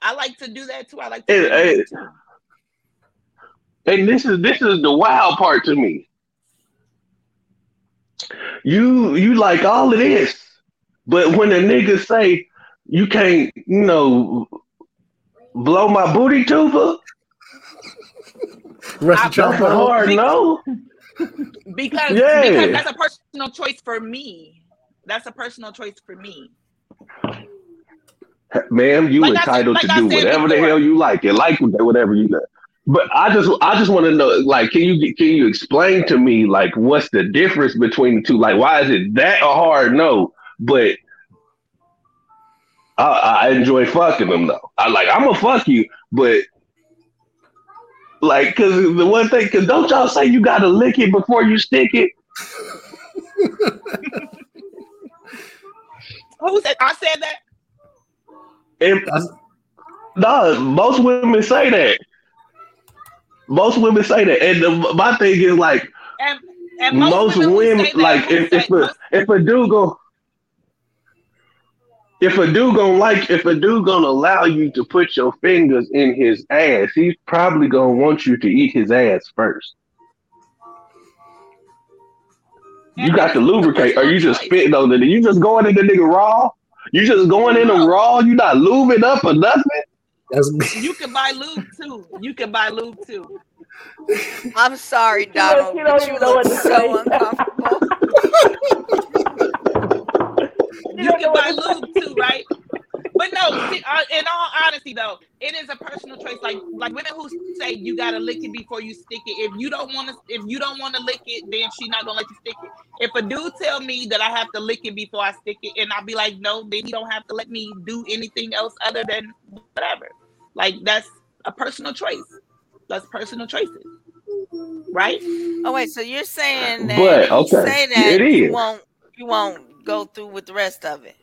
I like to do that too. I like to. It- do that it- too. And this is this is the wild part to me. You you like all of this, but when a nigga say you can't, you know, blow my booty tuba, Rusty I- that's a trombone. hard Be- no. because Yeah. because that's a personal choice for me. That's a personal choice for me. Ma'am, you Like I entitled like to I do said whatever the hell you like and like whatever you like. But I just I just want to know, like, can you can you explain to me like what's the difference between the two? Like, why is it that a hard no? But I, I enjoy fucking them though. I like I'm gonna fuck you, but like, cause the one thing, cause don't y'all say you gotta lick it before you stick it? Who said I said that? And That's- no, most women say that. Most women say that, and the, my thing is like And and most, who women, that, like if, if a if a dude go if a dude gonna like if a dude gonna allow you to put your fingers in his ass, he's probably gonna want you to eat his ass first. You got to lubricate, or you just spitting on it. You just going in the nigga raw. You just going in him raw. You not lubing up or nothing. That's You can buy lube too. You can buy lube too. I'm sorry, don't- Donald, you don't but you know look so uncomfortable. You don't can buy lube too, right? But no, see, uh, in all honesty though, it is a personal choice. Like like women who say you gotta lick it before you stick it. If you don't want to, if you don't want to lick it, then she's not gonna let you stick it. If a dude tell me that I have to lick it before I stick it, and I'll be like, no, then you don't have to let me do anything else other than whatever. Like that's a personal choice. That's personal choices, right? Oh wait, so you're saying that But, if you okay, say that it you is. won't you won't go through with the rest of it.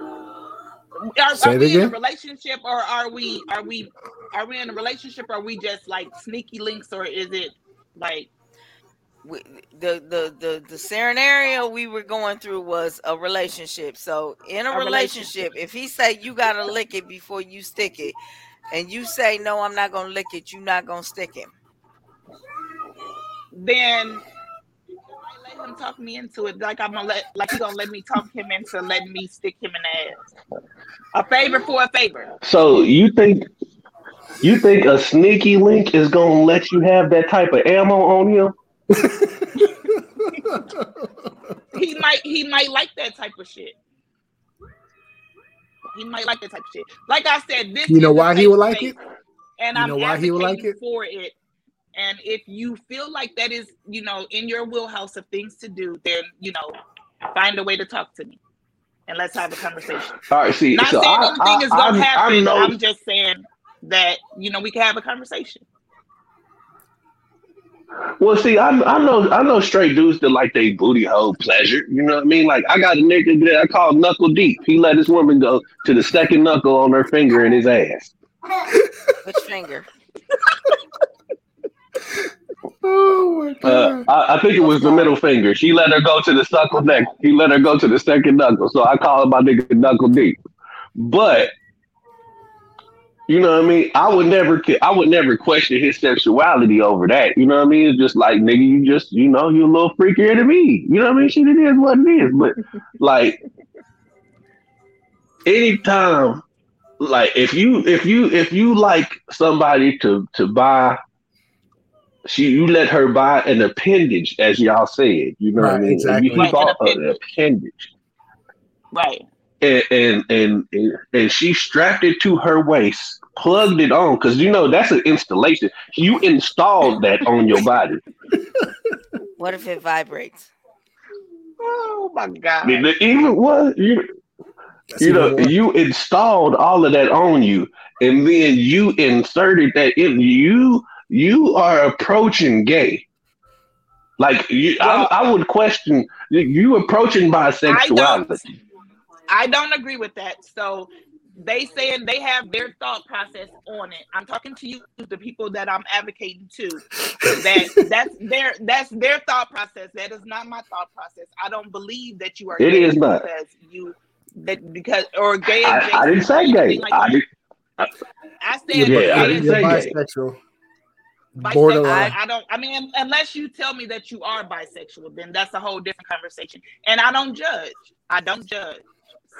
Are, Say are it we in a relationship or are we are we are we in a relationship or are we just like sneaky links or is it like We- The the the the scenario we were going through was a relationship. So in a, A relationship, relationship. if he say you gotta lick it before you stick it, and you say no, I'm not gonna lick it, you're not gonna stick it. then I let him talk me into it like I'm gonna let like he gonna let me talk him into letting me stick him in the ass. A favor for a favor. So you think you think a sneaky link is gonna let you have that type of ammo on him? He he might he might like that type of shit. He might like that type of shit. Like I said, this You know is why he would like it? and You I'm know why he would like it? for it. And if you feel like that is, you know, in your wheelhouse of things to do, then you know, find a way to talk to me, and let's have a conversation. All right, see, Not so saying I, anything I, is gonna I, I happen. know I'm just saying that you know we can have a conversation. Well, see, I I know I know straight dudes that like they booty hole pleasure. You know what I mean? Like I got a nigga that I call knuckle deep. He let his woman go to the second knuckle on her finger in his ass. Which finger? Oh my Uh, god. I, I think it was the middle finger. She let her go to the suckle neck. He let her go to the second knuckle. So I call him my nigga knuckle deep. But you know what I mean? I would never I would never question his sexuality over that. You know what I mean? It's just like nigga, you just you know, you a little freakier than me. You know what I mean? Shit it is what it is. But like anytime like if you if you if you like somebody to to buy she you let her buy an appendage as y'all said you know what i mean exactly. you, Right, he an bought an appendage. appendage Right. and and and and, and she strapped it to her waist plugged it on because you know that's an installation. You installed that on your body. What if it vibrates? Oh my I god. mean, the- even what? You That's you know even you installed all of that on you and then you inserted that in you. You are approaching gay. Like you Well- I, I would question you- you approaching bisexuality. I don't agree with that. So they saying they have their thought process on it. I'm talking to you, the people that I'm advocating to. That that's their that's their thought process. That is not my thought process. I don't believe that you are. It gay is not. you that because or gay. I, I didn't say gay like I that. did, I You're, said Yeah, gay I didn't you're say gay. bisexual. bisexual. Borderline. I don't. I mean, unless you tell me that you are bisexual, then that's a whole different conversation. And I don't judge. I don't judge.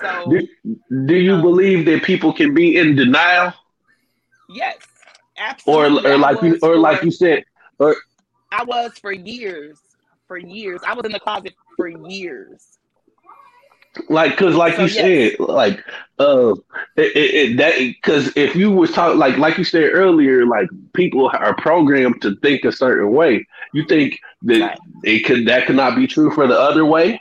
So do, do you Um, believe that people can be in denial yes, or absolutely. or I like you or like you said or I was for years. For years, I was in the closet for years. like because like So, you yes. said like uh it, it, it that because if you was talking like like you said earlier like people are programmed to think a certain way you think that Right. it could that could not be true for the other way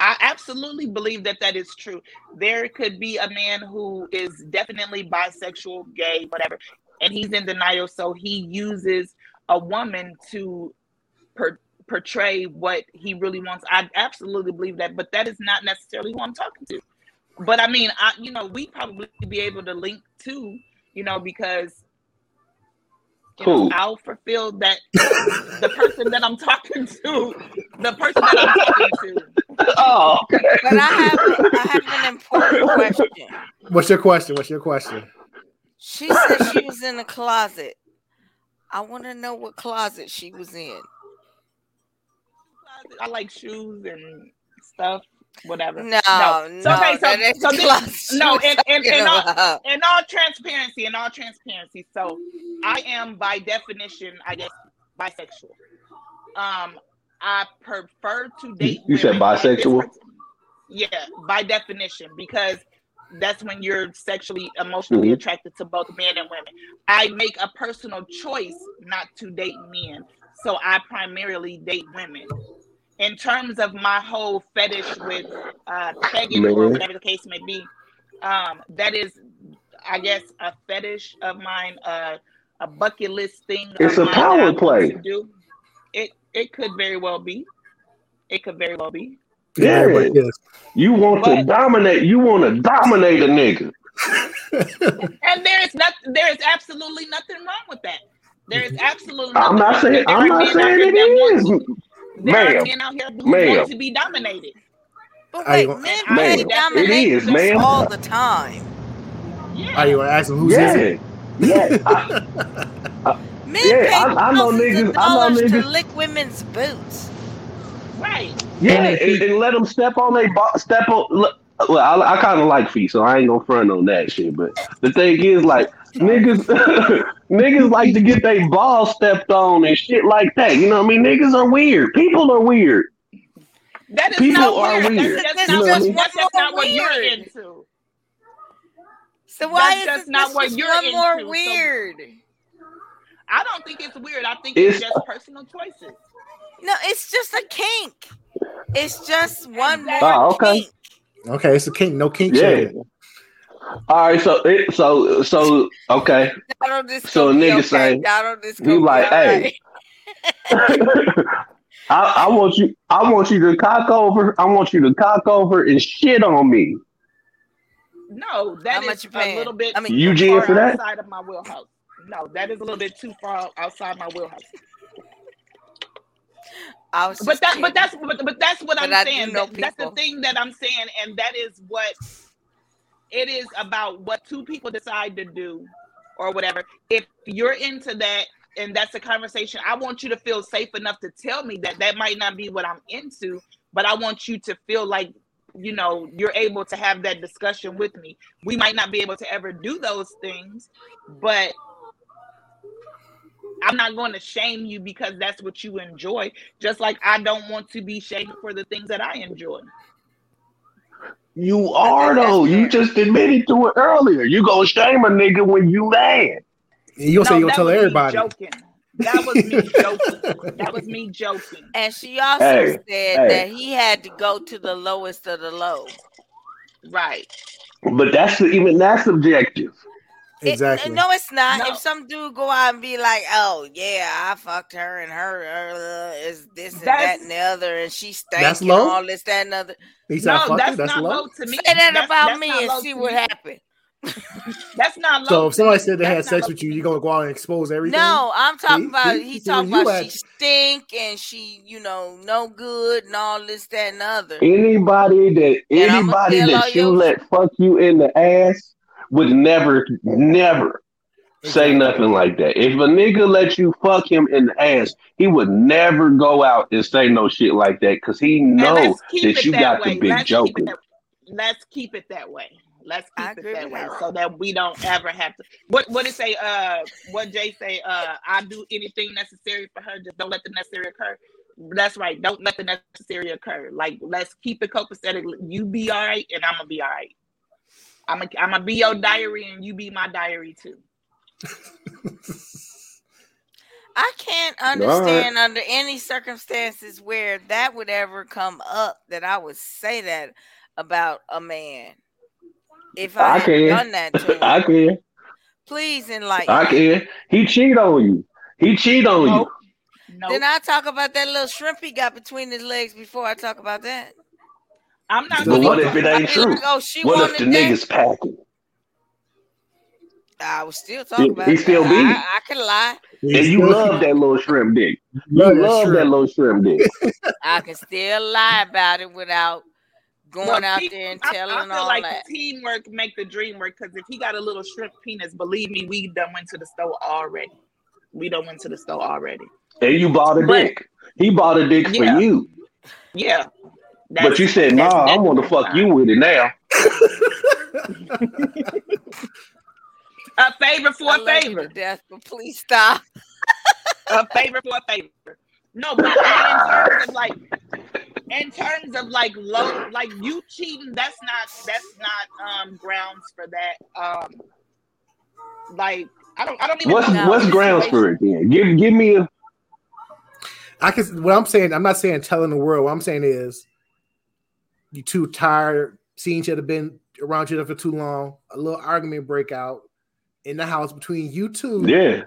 I absolutely believe that that is true. There could be a man who is definitely bisexual, gay, whatever, and he's in denial. So he uses a woman to per- portray what he really wants. I absolutely believe that, but that is not necessarily who I'm talking to. But I mean, I you know, we probably be able to link to, you know, because you know, I'll fulfill that the person that I'm talking to, the person that I'm talking to. oh okay. But I have I have an important question. What's your question? What's your question? She said she was in the closet. I want to know what closet she was in. I like shoes and stuff, whatever. No, No. no, So, okay, so- so this- no, she was and- and- and all- In all transparency, in all transparency, so I am by definition, I guess, bisexual. Um, I prefer to date. You said women like this bisexual? Yeah, by definition, because that's when you're sexually, emotionally Mhm. attracted to both men and women. I make a personal choice not to date men, so I primarily date women. In terms of my whole fetish with uh, pegging or whatever the case may be, um, that is, I guess, a fetish of mine, uh, a bucket list thing. It's a power play. To do. It it could very well be. It could very well be. Yeah. everybody is. you want to dominate you want to dominate a nigga And there is not there is absolutely nothing wrong with that. There is absolutely. i'm nothing not wrong saying with that. i'm not saying here it that want is to- There are ma'am men out here who Ma'am. want to be dominated. But Are wait, you- men Ma'am, pay it dominate is, ma'am. all the time. Yeah. Are you gonna ask him who's yeah is yeah I- Men Yeah, pay I- I know thousands niggas- of I know dollars to lick women's boots. right. yeah And and, and let them step on they bo- step on look, well i, I kind of like feet so i ain't gonna front on that shit but the thing is like niggas niggas like to get their balls stepped on and shit like that you know what i mean niggas are weird people are weird That is People not are weird. weird. That's, that's is not, just what, that's one just not more what you're into. So why That's is just this not what just you're one more into, so- weird? I don't think it's weird. I think it's, It's- just personal choices. No, it's just a kink. It's just one more Oh, okay. kink. Okay, it's a kink, no kink Yeah. shaming. All right, so it, so so okay. Donald, this So gonna nigga okay. say- Donald, this he like, hey. alright. I, I want you. I want you to cock over. I want you to cock over and shit on me. No, that How is much you a paying? little bit I mean, You far for that? outside of my wheelhouse. No, that is a little bit too far outside my wheelhouse. But that, kidding. but that's, but, but that's what But I'm I saying. That- that's the thing that I'm saying, and that is what it is about. What two people decide to do, or whatever. If you're into that, and that's a conversation, I want you to feel safe enough to tell me that that might not be what I'm into, but I want you to feel like you know you're able to have that discussion with me. We might not be able to ever do those things, but I'm not going to shame you because that's what you enjoy. Just like I don't want to be shamed for the things that I enjoy. You are though. You just admitted to it earlier. You gonna shame a nigga when you mad. And you'll say you'll that tell everybody. Joking. That was me joking. That was me joking. And she also Hey, said hey. that he had to go to the lowest of the low. Right. But that's even that's subjective. It- exactly. no, it's not. No. If some dude go out and be like, "Oh yeah, I fucked her and her uh, is this and that and the other, and she stank That's and low? all this that and other," he said, No, fucked that's, that's not low. low to me. say that That's- about that's me and see what me. happened. That's not low. So if somebody said they had sex with low you, to you gonna go out and expose everything? No, I'm talking See? about See? he See talking where you about she stink and she, you know, no good and all this that and other. Anybody that And anybody that you let fuck you in the ass would never, never say nothing like that. If a nigga let you fuck him in the ass, he would never go out and say no shit like that because he And know that you that got way. the big Let's keep joker. it that, let's keep it that way. Let's keep agree it that way that. so that we don't ever have to. What what it say? Uh, what Jay say? Uh, I do anything necessary for her. Just don't let the necessary occur. That's right. Don't let the necessary occur. Like let's keep it copacetic. You be all right, and I'm gonna be all right. I'm gonna I'm gonna be your diary, and you be my diary too. I can't understand under any circumstances where that would ever come up that I would say that about a man. If I, I had can. done that to him, I can. please enlighten I can. He cheat on you. He cheat on Nope. you. No, Then I talk about that little shrimp he got between his legs before I talk about that. I'm not. But what if it ain't I about be true? like, oh, she What if the that. nigga's packing? I was still talking He- about he it. still I, be. I, I can lie. And you love that little shrimp dick. You Love that love that little shrimp dick. I can still lie about it without going Well, out te- there and I, telling I feel all like that. teamwork make the dream work. Because if he got a little shrimp penis, believe me, we done went to the store already. We done went to the store already. And you bought a But- dick. He bought a dick Yeah. for you. Yeah. But you said, that's- nah, I that's want to the fuck you with it now. A favor for I a love you to favor. death, but please stop. A favor for a favor. No, but in terms of like, in terms of like low, like you cheating, that's not that's not um grounds for that. Um, like I don't I don't even What's know. what's grounds for it then? Give give me a I can. What I'm saying, I'm not saying telling the world. What I'm saying is, you too tired, seeing each other, been around each other for too long. A little argument break out in the house between you two. yeah.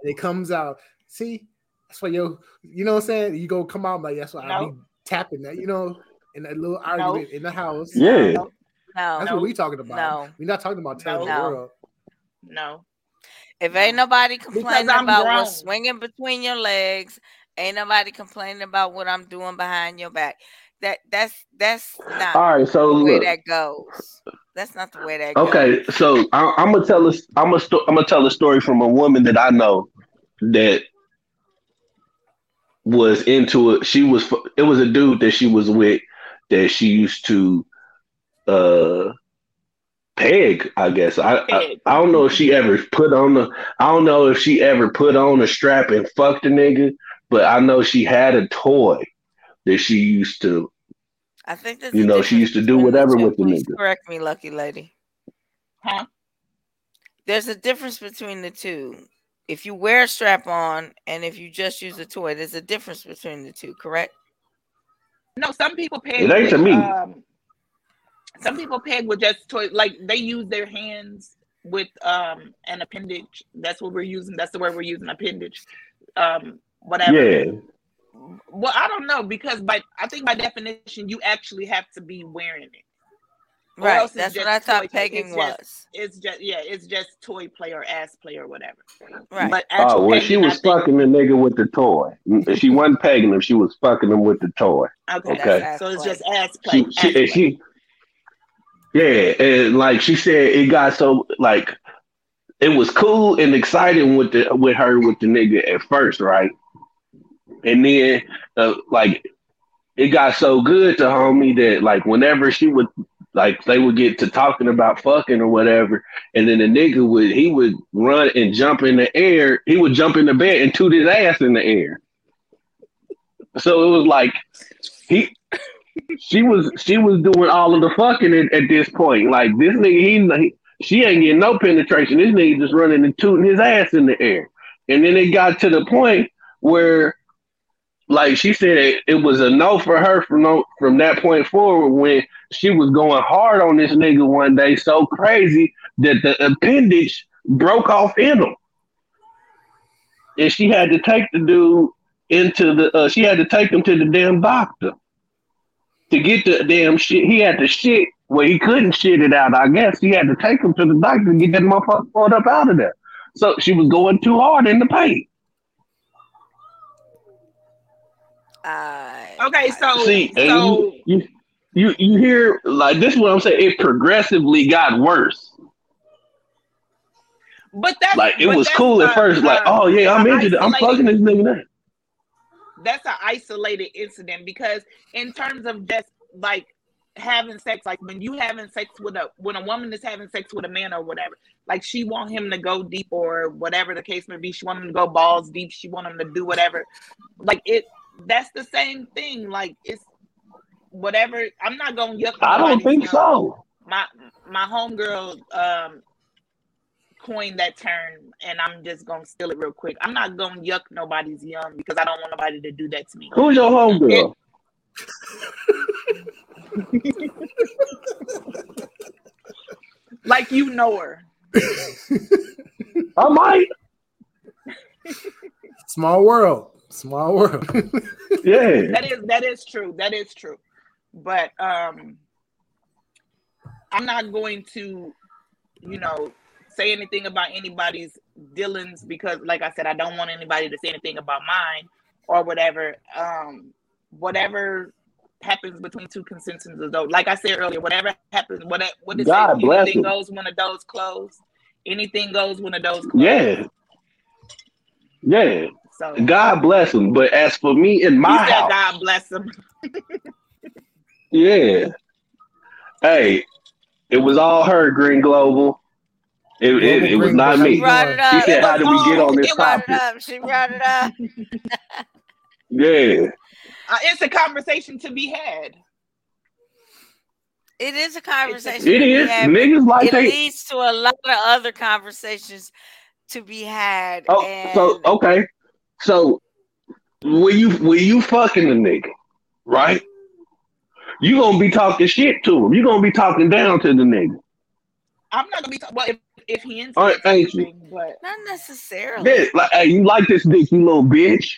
and it comes out. See, that's why yo, you know what I'm saying. You go come out like that's why I No. be tapping that, you know, in that little argument in the house. Yeah. No, No, That's No. what we talking about. No. We're not talking about telling No. the world. no. if ain't nobody complaining about grown. what's swinging between your legs, ain't nobody complaining about what I'm doing behind your back. That that's that's not All right, so the way look. that goes. That's not the way that goes. Okay, so I, I'm gonna tell us. I'm gonna. Sto- I'm gonna tell a story from a woman that I know that was into it. She was. It was a dude that she was with that she used to uh peg. I guess I. I, I don't know if she ever put on the. I don't know if she ever put on a strap and fucked a nigga, but I know she had a toy that she used to I think there's You know, she used to do whatever with the Please nigga. correct me, lucky lady. Huh? There's a difference between the two. If you wear a strap on and if you just use a toy, there's a difference between the two, correct? No, some people peg. It ain't with, to me. Um, some people peg with just toy, like they use their hands with um an appendage. That's what we're using. That's the word we're using, appendage. Um, whatever. Yeah. Well, I don't know because by I think by definition you actually have to be wearing it. Right. else That's what I thought toy pegging It's just- was. It's just yeah, it's just toy play or ass play or whatever. Right. But Oh, well, she pegging, I was think- fucking the nigga with the toy. She wasn't pegging him. She was fucking him with the toy. Okay. Okay. So it's play. just ass play. She, ass she, play. she, yeah, and like she said, it got so like it was cool and exciting with the with her with the nigga at first, right? And then uh, like it got so good to homie that like whenever she would like they would get to talking about fucking or whatever, and then the nigga would he would run and jump in the air. He would jump in the bed and toot his ass in the air. So it was like he she was she was doing all of the fucking at, at this point. Like this nigga, he, he she ain't getting no penetration. This nigga just running and tooting his ass in the air. And then it got to the point where, like she said, it, was a no for her from no, from that point forward when she was going hard on this nigga one day, so crazy that the appendage broke off in him, and she had to take the dude into the. Uh, she had to take him to the damn doctor to get the damn shit. He had to shit where he couldn't shit it out. I guess he had to take him to the doctor to get that motherfucker up out of there. So she was going too hard in the paint. I, Okay, so See, so you, you you you hear like this is what I'm saying. It progressively got worse. but that's Like it was that's cool at a- first. Like, oh yeah, I'm a into it. I'm fucking isolated- this nigga now. That's an isolated incident because in terms of just like having sex, like when you having sex with a when a woman is having sex with a man or whatever, like she want him to go deep or whatever the case may be. She want him to go balls deep. She want him to do whatever. Like it. That's the same thing. Like it's whatever. I'm not gonna yuck. I don't think yum. so. my my homegirl um coined that term and I'm just gonna steal it real quick. I'm not gonna yuck nobody's yum because I don't want nobody to do that to me. Who's your homegirl? Like you know her. I might. Small world. Small world. Yeah. That is that is true. That is true. But um I'm not going to, you know, say anything about anybody's dealings because like I said, I don't want anybody to say anything about mine or whatever. Um whatever happens between two consenting adults. Like I said earlier, whatever happens, what what is God it? bless Anything him. goes when the door's closed. Anything goes when the door's closed. Yeah. Yeah. So God bless him. But as for me in he my said house, God bless him. yeah. Hey, it was all her, Green Global. It, it, it was not me. how brought it up. She said, It "How did we get on this it it topic?" up. She brought it up. Yeah. Uh, it's a conversation to be had. It is a conversation. It to be is. had, Niggas like it they. leads to a lot of other conversations to be had. Oh, and so okay. So when you when you fucking the nigga, right? You gonna be talking shit to him. You gonna be talking down to the nigga. I'm not gonna be talking. Well, if, if he into All it, right, thank you. but not necessarily. Yeah, like, hey, you like this dick, you little bitch?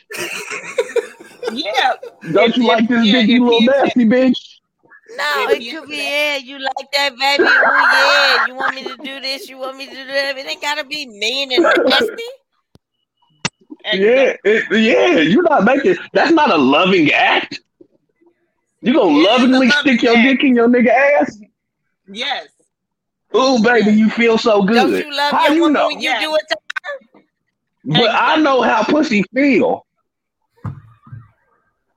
yeah, Don't If- you if- like this yeah, dick, you little he into- nasty bitch? No, If it he could into be that. yeah. You like that, baby? Oh yeah. You want me to do this? You want me to do that? It ain't gotta be mean and nasty. Yeah, it, yeah. You're not making. That's not a loving act. You gonna It is lovingly loving stick your act. dick in your nigga ass? Yes. Ooh, baby, you feel so good. Don't you love How your you woman know? when you Yeah. do it to But I know how pussy feel.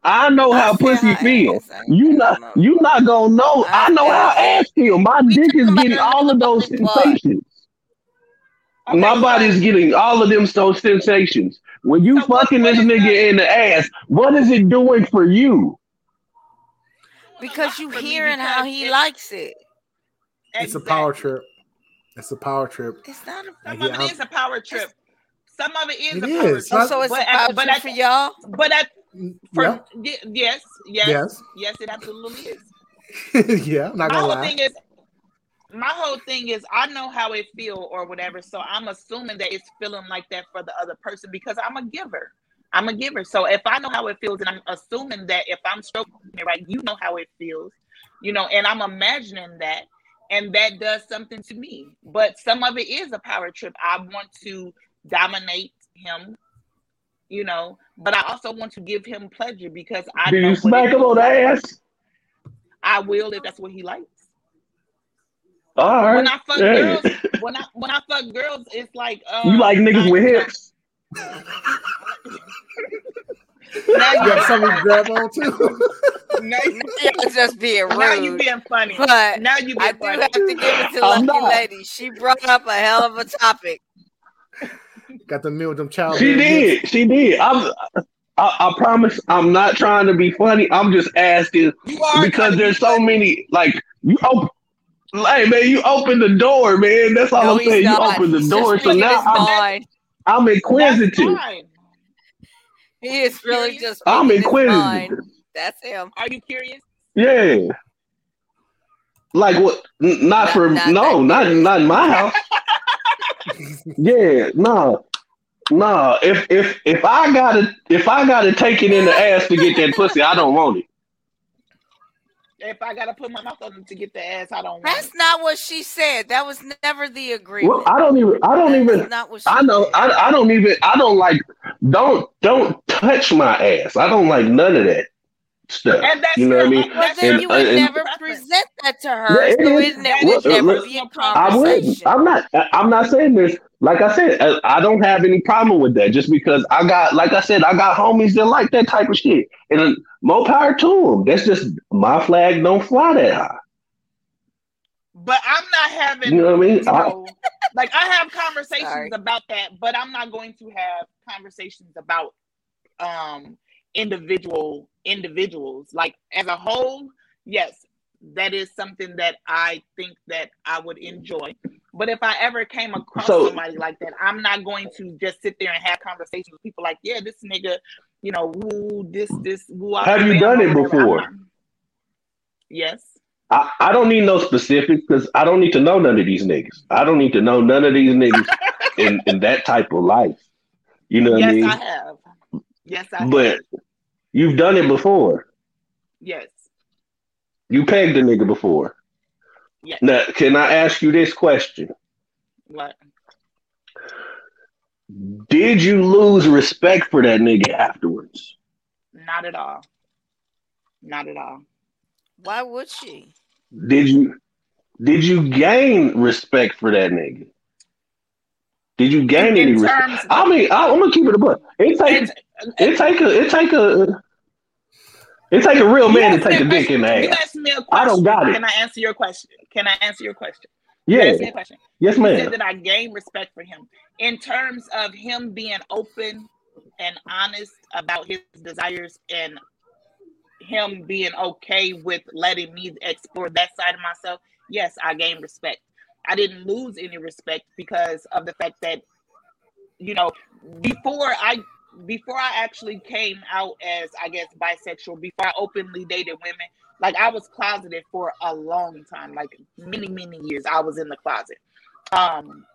I know I how pussy how feel. You feel not no- you not gonna know. I, I know how ass. ass feel. My We dick is getting all of those sensations. Okay, My so- body's getting all of them those sensations. When you So fucking what this nigga the- in the ass, what is it doing for you? because you hearing how he likes it. It's a power trip. It's a power trip. It's not a Like, Some yeah, of it I'm- is a power trip. Some of it is It a power is. trip. oh, so it's but a power at, but trip at, for y'all. but at for, Yeah. y- yes, yes, Yes. yes, it absolutely is. yeah, I'm not gonna whole lie. thing is my whole thing is I know how it feel or whatever. So I'm assuming that it's feeling like that for the other person because I'm a giver. I'm a giver. So if I know how it feels and I'm assuming that if I'm stroking it right, you know how it feels, you know, and I'm imagining that and that does something to me. But some of it is a power trip. I want to dominate him, you know, but I also want to give him pleasure because I Do know you smack him on the ass? I will if that's what he likes. All right. When I fuck Hey. girls, when I when I fuck girls, it's like uh, You like niggas now- with hips? Now You you got something to grab on to. now, Y'all just being rude. now you being funny. But Now you I being do funny. have to give it to I'm Lucky not. Lady. She brought up a hell of a topic. got the meal with them child. She beating did. She did. I'm. I, I promise. I'm not trying to be funny. I'm just asking You are because there's so many. Like you open. Hey man, you open the door, man. That's all No, I'm he's saying. You not. open the He's door, so now I'm, mind. I'm inquisitive. fine. He is really just I'm speaking his mind. inquisitive. That's him. Are you curious? Yeah. Like what? N- Not, Not- for not no, not curious. not in my house. yeah, no, no. If if if I gotta if I gotta take it in the ass to get that pussy, I don't want it. If I gotta put my mouth on it to get the ass, I don't That's it. not what she said. That was never the Well, agreement. I don't even. I don't That's even. not what she I know. said. I, I don't even. I don't like. Don't don't touch my ass. I don't like none of that stuff. And that's You know what I mean? Well, that's then your you would and- never preference. present that to her, Yeah, so is. it, ne- That would never look, be a personal I conversation. wouldn't. I'm not. I- I'm not saying this. Like I said, I, I don't have any problem with that. Just because I got, like I said, I got homies that like that type of shit, and more power to them. That's just my flag don't fly that high. But I'm not having You know what I mean? you I- like I have conversations Sorry. about that, but I'm not going to have conversations about um individual individuals. Like as a whole, yes, that is something that I think that I would enjoy. But if I ever came across So- somebody like that, I'm not going to just sit there and have conversations with people like, yeah, this nigga, you know, woo, this, this, woo. I Have you done it before? not- Yes. I, I don't need no specifics because I don't need to know none of these niggas. I don't need to know none of these niggas in, in that type of life. You know what yes, I mean? I have. Yes, I have. but you've done it before. Yes. You pegged a nigga before. Yes. Now, can I ask you this question? What? Did you lose respect for that nigga afterwards? Not at all. Not at all. Why would she? Did you did you gain respect for that nigga? Did you gain In- in any respect? terms- I mean, I, I'm gonna keep it a book. It take It's- it take a it take a it take a real man to take a dick in the You ass. asked me a question. I don't got it. Can I answer your question? Can I answer your question? You Yeah, a question. yes, You ma'am. said that I gain respect for him in terms of him being open and honest about his desires and him being okay with letting me explore that side of myself. Yes, I gained respect. I didn't lose any respect because of the fact that you know before I before I actually came out as I guess bisexual, before I openly dated women, like I was closeted for a long time, like many, many years. I was in the closet. Um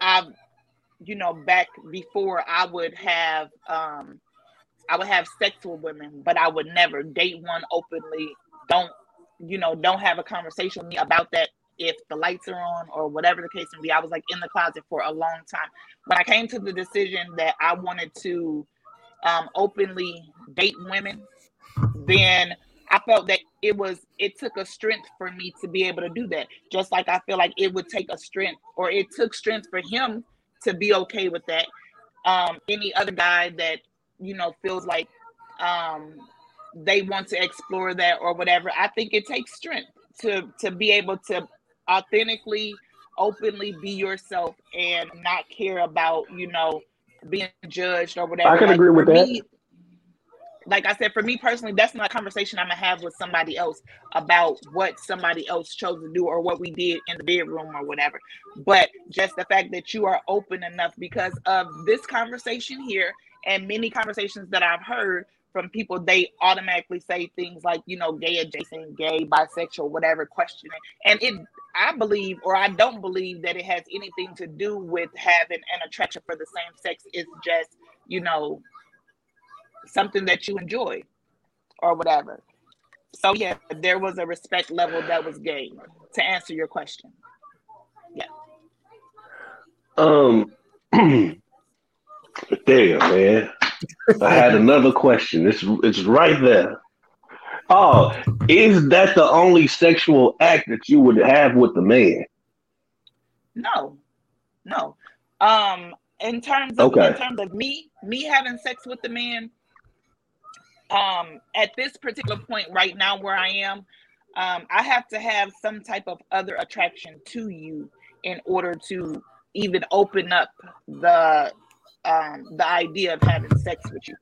I you know, back before I would have um I would have sex with women, but I would never date one openly. Don't you know, don't have a conversation with me about that if the lights are on or whatever the case may be. I was like in the closet for a long time. When I came to the decision that I wanted to um, openly date women, then I felt that it was it took a strength for me to be able to do that. Just like I feel like it would take a strength, or it took strength for him to be okay with that. Um, any other guy that you know feels like um, they want to explore that or whatever, I think it takes strength to to be able to authentically, openly be yourself and not care about you know being judged or whatever. I can Like, agree with that. me, like I said, for me personally, that's not a conversation I'm gonna have with somebody else about what somebody else chose to do or what we did in the bedroom or whatever. But just the fact that you are open enough because of this conversation here and many conversations that I've heard from people, they automatically say things like, you know, gay adjacent, gay, bisexual, whatever, questioning. And it, I believe, or I don't believe that it has anything to do with having an attraction for the same sex. It's just, you know, something that you enjoy or whatever. So yeah, there was a respect level that was gained to answer your question. Yeah. Um damn man. I had another question. It's it's right there. Oh, is that the only sexual act that you would have with the man? No. No. Um in terms of Okay. in terms of me, me having sex with the man, um at this particular point right now where i am um i have to have some type of other attraction to you in order to even open up the um the idea of having sex with you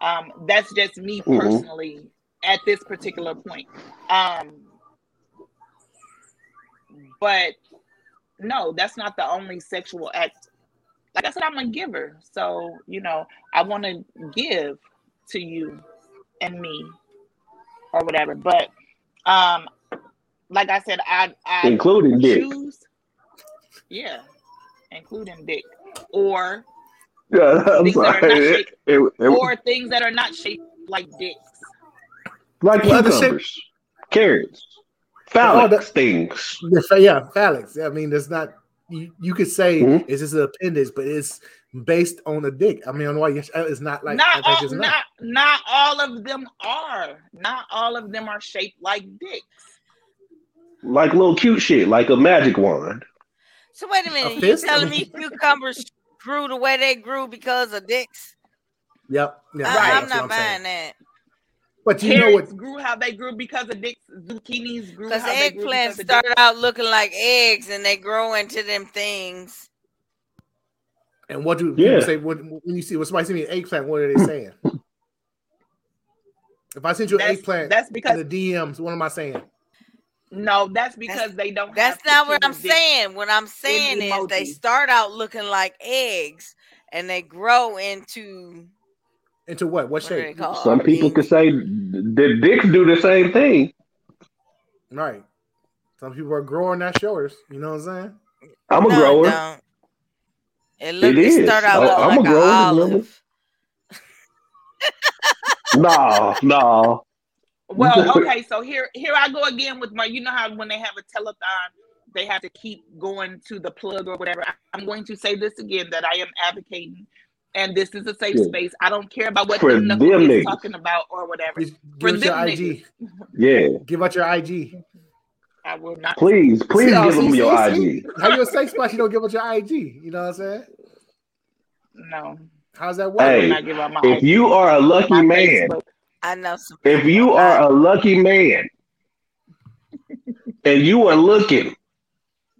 um that's just me Mhm. personally at this particular point um but no that's not the only sexual act like i said i'm a giver so you know i want to give to you and me or whatever. But um like I said, I I Including dick. choose yeah, including dick. Or Yeah, I'm Things that are not sorry. Shaped- it- it- or things that are not shaped like dicks. like Well, the shape- cucumbers, carrots, Oh, phallic the- things. Yeah, pha- yeah, phalanx. I mean, there's not. You, you could say Mhm. it's just an appendage, but it's based on a dick. I mean, on why it's not like not all, it's not not all of them are. Not all of them are shaped like dicks. Like little cute shit, like a magic wand. So wait a minute, you telling me cucumbers grew the way they grew because of dicks? Yep. Yeah, I, Right. I'm not what saying. buying that. But you know Carrots what? grew how they grew because of dicks. Zucchinis grew Because how they grew eggplants because started out looking like eggs and they grow into them things. And what do Yeah. people say when, when you see when somebody send me an eggplant? What are they saying? if I send you an That's, eggplant that's in because the DMs, what am I saying? No, that's because they don't. That's have not what I'm zucchini dicks. saying. What I'm saying is they start out looking like eggs and they grow into Into what? What what are shape? Some people could say the dicks do the same thing. Right. Some people are growing their shoulders. You know what I'm saying? I'm a No, grower. don't. It look. It It, is. start out I- looking I'm a like an grower, olive. No, no. Well, okay, so here here I go again with my you know how when they have a telethon, they have to keep going to the plug or whatever. I- I'm going to say this again that I am advocating and this is a safe Yeah. space. I don't care about what For the knuckle them niggas. talking about or whatever. Give, For give your them IG. Yeah. Give out your IG. I will not Please, please See, give see, them see, your see? IG. How you a safe spot? You don't give out your IG. You know what I'm saying? no. How's that work? I will Hey, give out my If you are a lucky man, Facebook. I know some. if you are a lucky man, and you are looking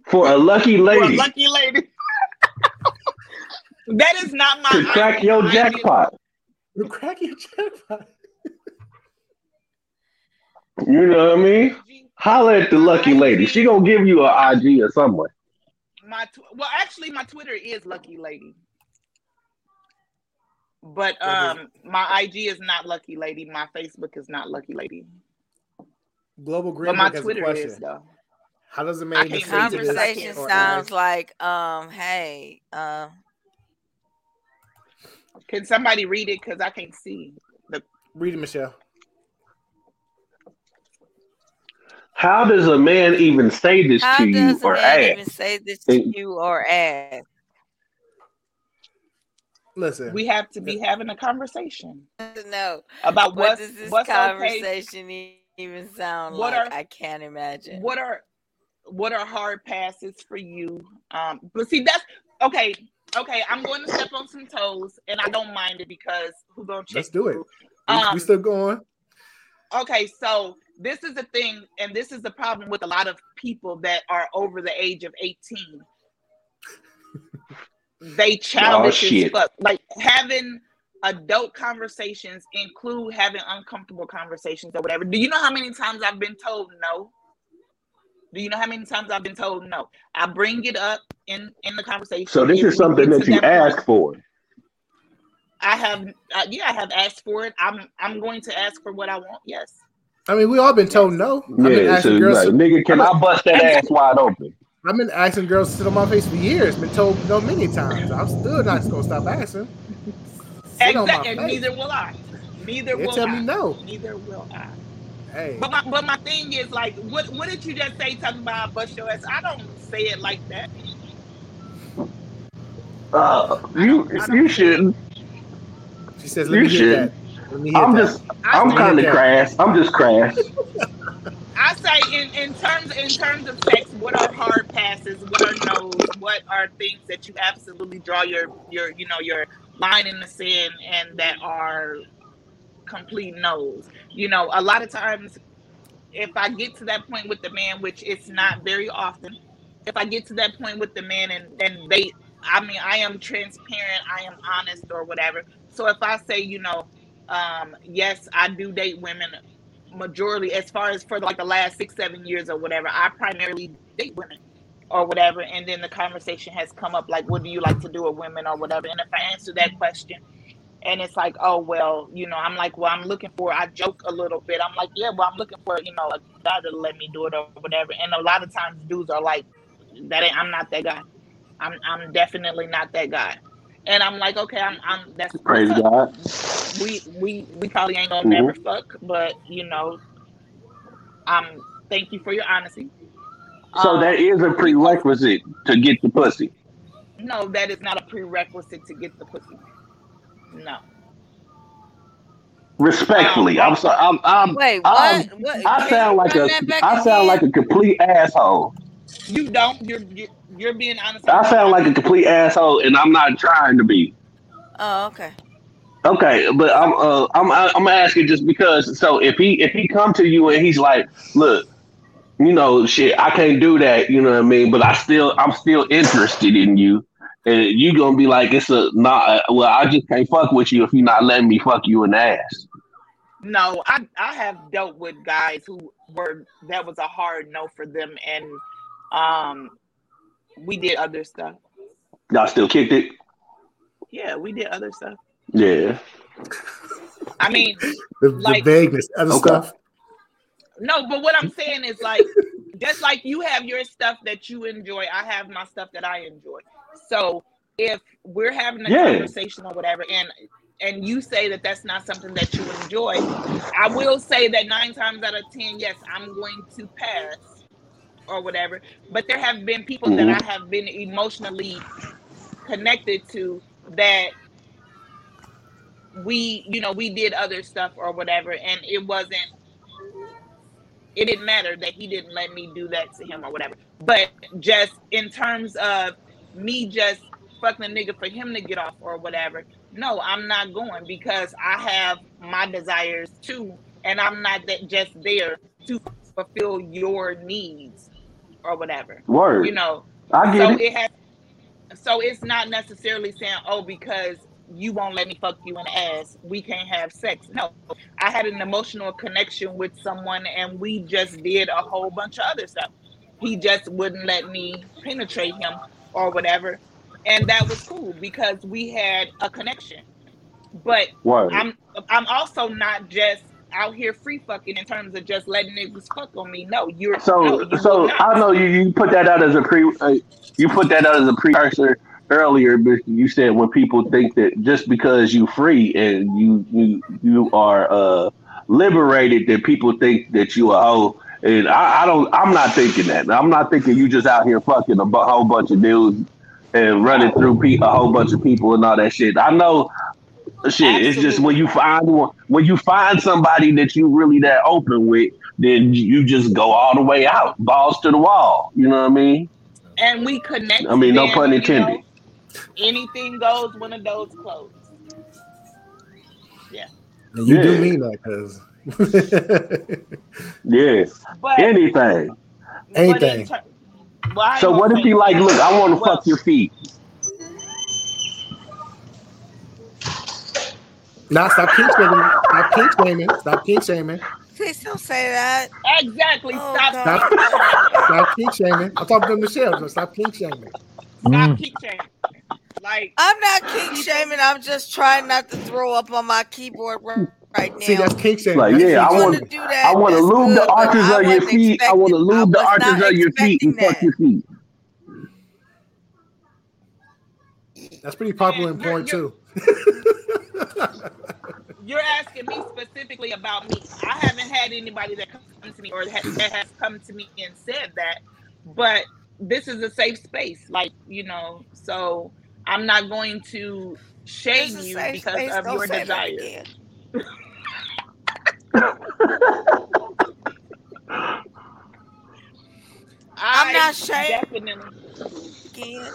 for a lucky For a lady lucky lady. that is not my to crack ID. your jackpot, You crack your jackpot. you know what I mean? Holler at the lucky lady. She gonna give you an IG or somewhere. my tw- well actually my twitter is lucky lady but um my ig is not lucky lady my facebook is not lucky lady Global Green. but Green my Book has a twitter question. is though How does a I man can't decide read to it 'cause I Conversation can't or sounds like, um, hey, uh, can somebody read it because i can't see Read it, Michelle. How does a man even say this how to you does a or man ask? even say this to you or ask? Listen, we have to be having a conversation No. about What does this what's okay conversation e- even sound What like? are- I can't imagine. what are what are hard passes for you um but see that's okay okay i'm going to step on some toes and i don't mind it because who gonna check let's do it. We, Um, we still going. okay so this is the thing and this is the problem with a lot of people that are over the age of 18 they childish as shit. fuck like having adult conversations include having uncomfortable conversations or whatever. Do you know how many times I've been told no? Do you know how many times I've been told no? I bring it up in in the conversation. So this If is something that you that point- for. I have, uh, yeah, I have asked for it. I'm I'm going to ask for what I want. Yes. I mean, we all been told no. I've been Yeah, so girls. like, to- nigga, can I bust that ass wide open? I've been asking girls to sit on my face for years. Been told no many times. I'm still not gonna stop asking. Sit on my Exactly. Face. neither will I. Neither They will tell I. me no. Neither will I. Hey, But my but my thing is like, what what did you just say? Talking about bust your ass? I don't say it like that. Uh, you you shouldn't. she says, "Let You me hear should. that." Let me hear I'm that. just I I'm kind of crass. I'm just crass. I say in, in terms in terms of sex, what are hard passes? What are no's? What are things that you absolutely draw your your you know your line in the sand and that are complete no's? You know, a lot of times, if I get to that point with the man, which it's not very often, if I get to that point with the man and and they, I mean, I am transparent, I am honest or whatever. So if I say, you know, um, yes, I do date women majority as far as for like the last six seven years or whatever i primarily date women or whatever and then the conversation has come up like what do you like to do with women or whatever and if i answer that question and it's like oh well you know i'm like well i'm looking for i joke a little bit i'm like yeah well i'm looking for you know a guy to let me do it or whatever and a lot of times dudes are like that i'm not that guy. I'm, I'm definitely not that guy and i'm like okay i'm, I'm that's Praise God. we we we probably ain't gonna Mhm. never fuck, but you know, um, thank you for your honesty. So Um, that is a prerequisite to get the pussy. no, that is not a prerequisite to get the pussy. No, Respectfully, Um, I'm sorry. I'm, I'm, Wait, I'm, what? What? I sound like run a that back I sound again? like a complete asshole. you don't. You're you're, you're being honest. I sound like a complete asshole, and I'm not trying to be. Oh, okay. Okay, but I'm uh, I'm I'm asking just because. So if he if he come to you and he's like, look, you know, shit, I can't do that. You know what I mean? But I still I'm still interested in you, and you gonna be like, it's a not. Well, I just can't fuck with you if you're not letting me fuck you in the ass. No, I I have dealt with guys who were that was a hard no for them, and um, we did other stuff. Y'all still kicked it? Yeah, we did other stuff. Yeah. I mean, the, like- the vagueness, other Okay. stuff. No, but what I'm saying is like, just like you have your stuff that you enjoy, I have my stuff that I enjoy. So if we're having a Yeah. conversation or whatever, and and you say that that's not something that you enjoy, I will say that nine times out of ten, yes, I'm going to pass or whatever. But there have been people Mhm. that I have been emotionally connected to that we, you know, we did other stuff or whatever, and it wasn't it didn't matter that he didn't let me do that to him or whatever. But just in terms of me just fucking a nigga for him to get off or whatever, no, I'm not going because I have my desires too, and I'm not that just there to fulfill your needs or whatever. Word. You know, I so get it. it has so it's not necessarily saying, oh, because you won't let me fuck you in the ass, we can't have sex. No. I had an emotional connection with someone and we just did a whole bunch of other stuff. He just wouldn't let me penetrate him or whatever. And that was cool because we had a connection. But Word. I'm I'm also not just out here free fucking in terms of just letting niggas fuck on me. No, you're So, no, you so. I know you, you put that out as a pre, uh, you put that out as a precursor earlier, but you said when people think that just because you free and you you you are uh liberated, that people think that you a hoe. And I, I don't, I'm not thinking that. I'm not thinking you just out here fucking a whole bunch of dudes and running through pe- a whole bunch of people and all that shit. I know. Shit, it's just when you find one, when you find somebody that you really that open with, then you just go all the way out, balls to the wall. You know what I mean? and we connect. I mean, no then, pun you intended. know, anything goes when the door's closed. And you do mean that, cause Yeah, But anything. Anything. ter- well, So what if say he like, look, I want to Well- fuck your feet. Nah, stop kink shaming. Stop kink shaming. Stop kink shaming. Please don't say that. Exactly. Oh, stop. God. Stop, stop kink shaming. I'm talking to Michelle. So stop kink shaming. Stop Mm. kink shaming. Like I'm not kink shaming. I'm just trying not to throw up on my keyboard right, right now. See, that's kink shaming. Like, yeah, I want- wanna do that, I want to lube the good, but arches of your feet. I want to lube the arches of your feet and fuck your feet. That's pretty popular in You're- porn too. you're asking me specifically about me. I haven't had anybody that comes to me or that, that has come to me and said that, but this is a safe space. Like you know, so I'm not going to shame you because space. of Don't your say desire. I'm not shaming. Definitely, Again.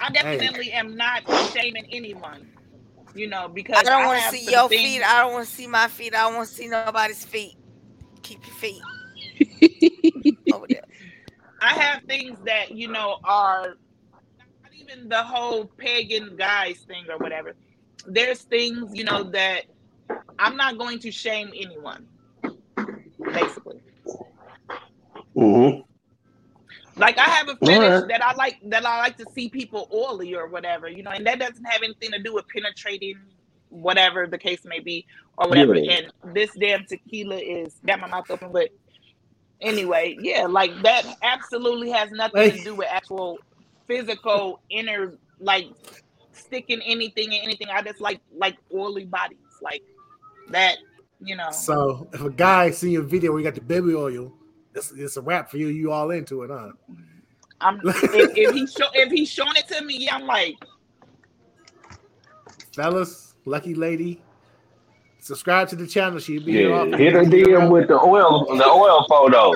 I definitely am not shaming anyone. You know, because I don't want to see your things- feet. I don't want to see my feet. I don't want to see nobody's feet. Keep your feet over there. I have things that you know are not even the whole pegging guys thing or whatever. There's things you know that I'm not going to shame anyone. Basically, Mhm. Like I have a fetish Alright. that I like that I like to see people oily or whatever, you know, and that doesn't have anything to do with penetrating, whatever the case may be or whatever. Yeah. And this damn tequila is got my mouth open, but anyway, yeah, like that absolutely has nothing to do with actual physical inner like sticking anything in anything. I just like like oily bodies like that, you know. So if a guy see your video where you got the baby oil, it's, it's a wrap for you. You all into it, huh? I'm if, if he show if he's showing it to me, yeah, I'm like, Fellas, lucky lady, subscribe to the channel. She'll be Yeah, often. hit her DM with the oil, the oil photo.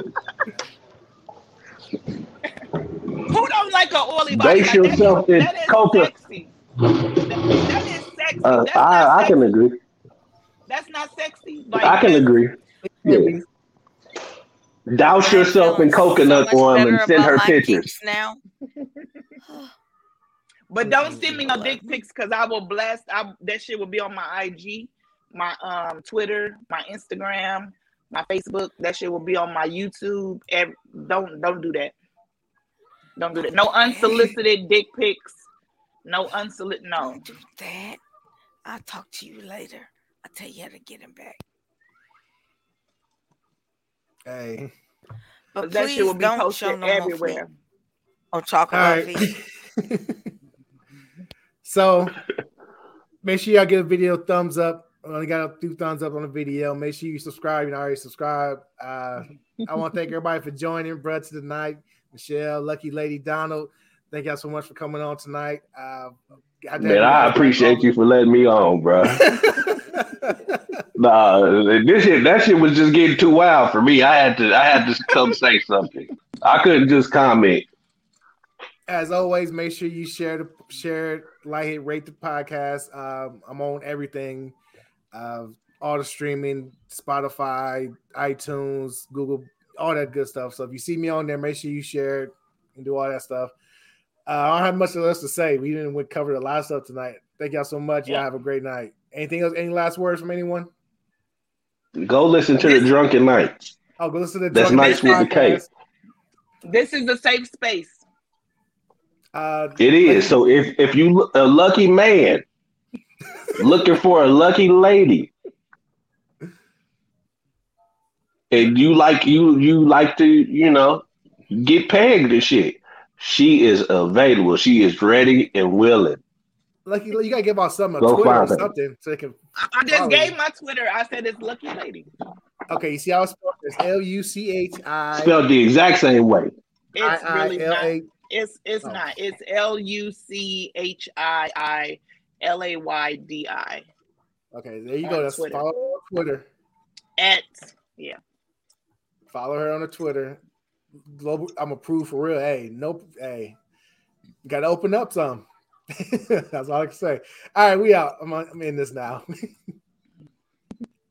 who don't like an oily body? Base Like, yourself is- in that is coca. sexy. That, that is sexy. Uh, That's not I, I can agree. That's not sexy. Like I can that's- agree. Yeah. Douse yourself in feeling so coconut oil and send her pictures. now. But don't send me no dick pics because I will blast. I that shit will be on my IG, my um Twitter, my Instagram, my Facebook. That shit will be on my YouTube. Every, don't don't do that. Don't do that. No unsolicited dick pics. No unsolicited. No. Don't do that. I'll talk to you later. I'll tell you how to get him back. Hey, But That please shit will be posted show no more everywhere. feet. Or talk about right. feet. so make sure y'all give a video a thumbs up. I only got a two thumbs up on the video. Make sure you subscribe. You already subscribe. Uh, I want to thank everybody for joining, bro, tonight. Michelle, Lucky Lady, Donald. Thank y'all so much for coming on tonight. Uh, Man, I appreciate you for letting me on, bro. Nah, this shit, that shit was just getting too wild for me. I had to, I had to come say something. I couldn't just comment. As always, make sure you share the share, it, like it, rate the podcast. Um, I'm on everything, uh, all the streaming, Spotify, iTunes, Google, all that good stuff. So if you see me on there, make sure you share it and do all that stuff. Uh, I don't have much else to say. We didn't we covered a lot of stuff tonight. Thank y'all so much. Y'all have a great night. Anything else? Any last words from anyone? Go listen to the Drunken Nights. Oh, go listen to the That's Drunk nice Nights with the K. podcast. This is a safe space. Uh, It is. So if if you a lucky man looking for a lucky lady, and you like you you like to you know get pegged and shit, she is available. She is ready and willing. Lucky, you gotta give out something, a Go Twitter or find her. something, so they can. I, I just Follow gave you. my Twitter. I said it's Lucky Lady. Okay, you see how it's spelled? It's L U C H I Spelled the exact same way. It's really I L not. It's it's Oh. not. It's L U C H I I L A Y D I Okay, there you go. That's Twitter. follow her on Twitter. at yeah. Follow her on the Twitter. Global, I'm approved for real. Hey, nope. Hey, got to open up some. That's all I can say. All right, we out. I'm, I'm in this now.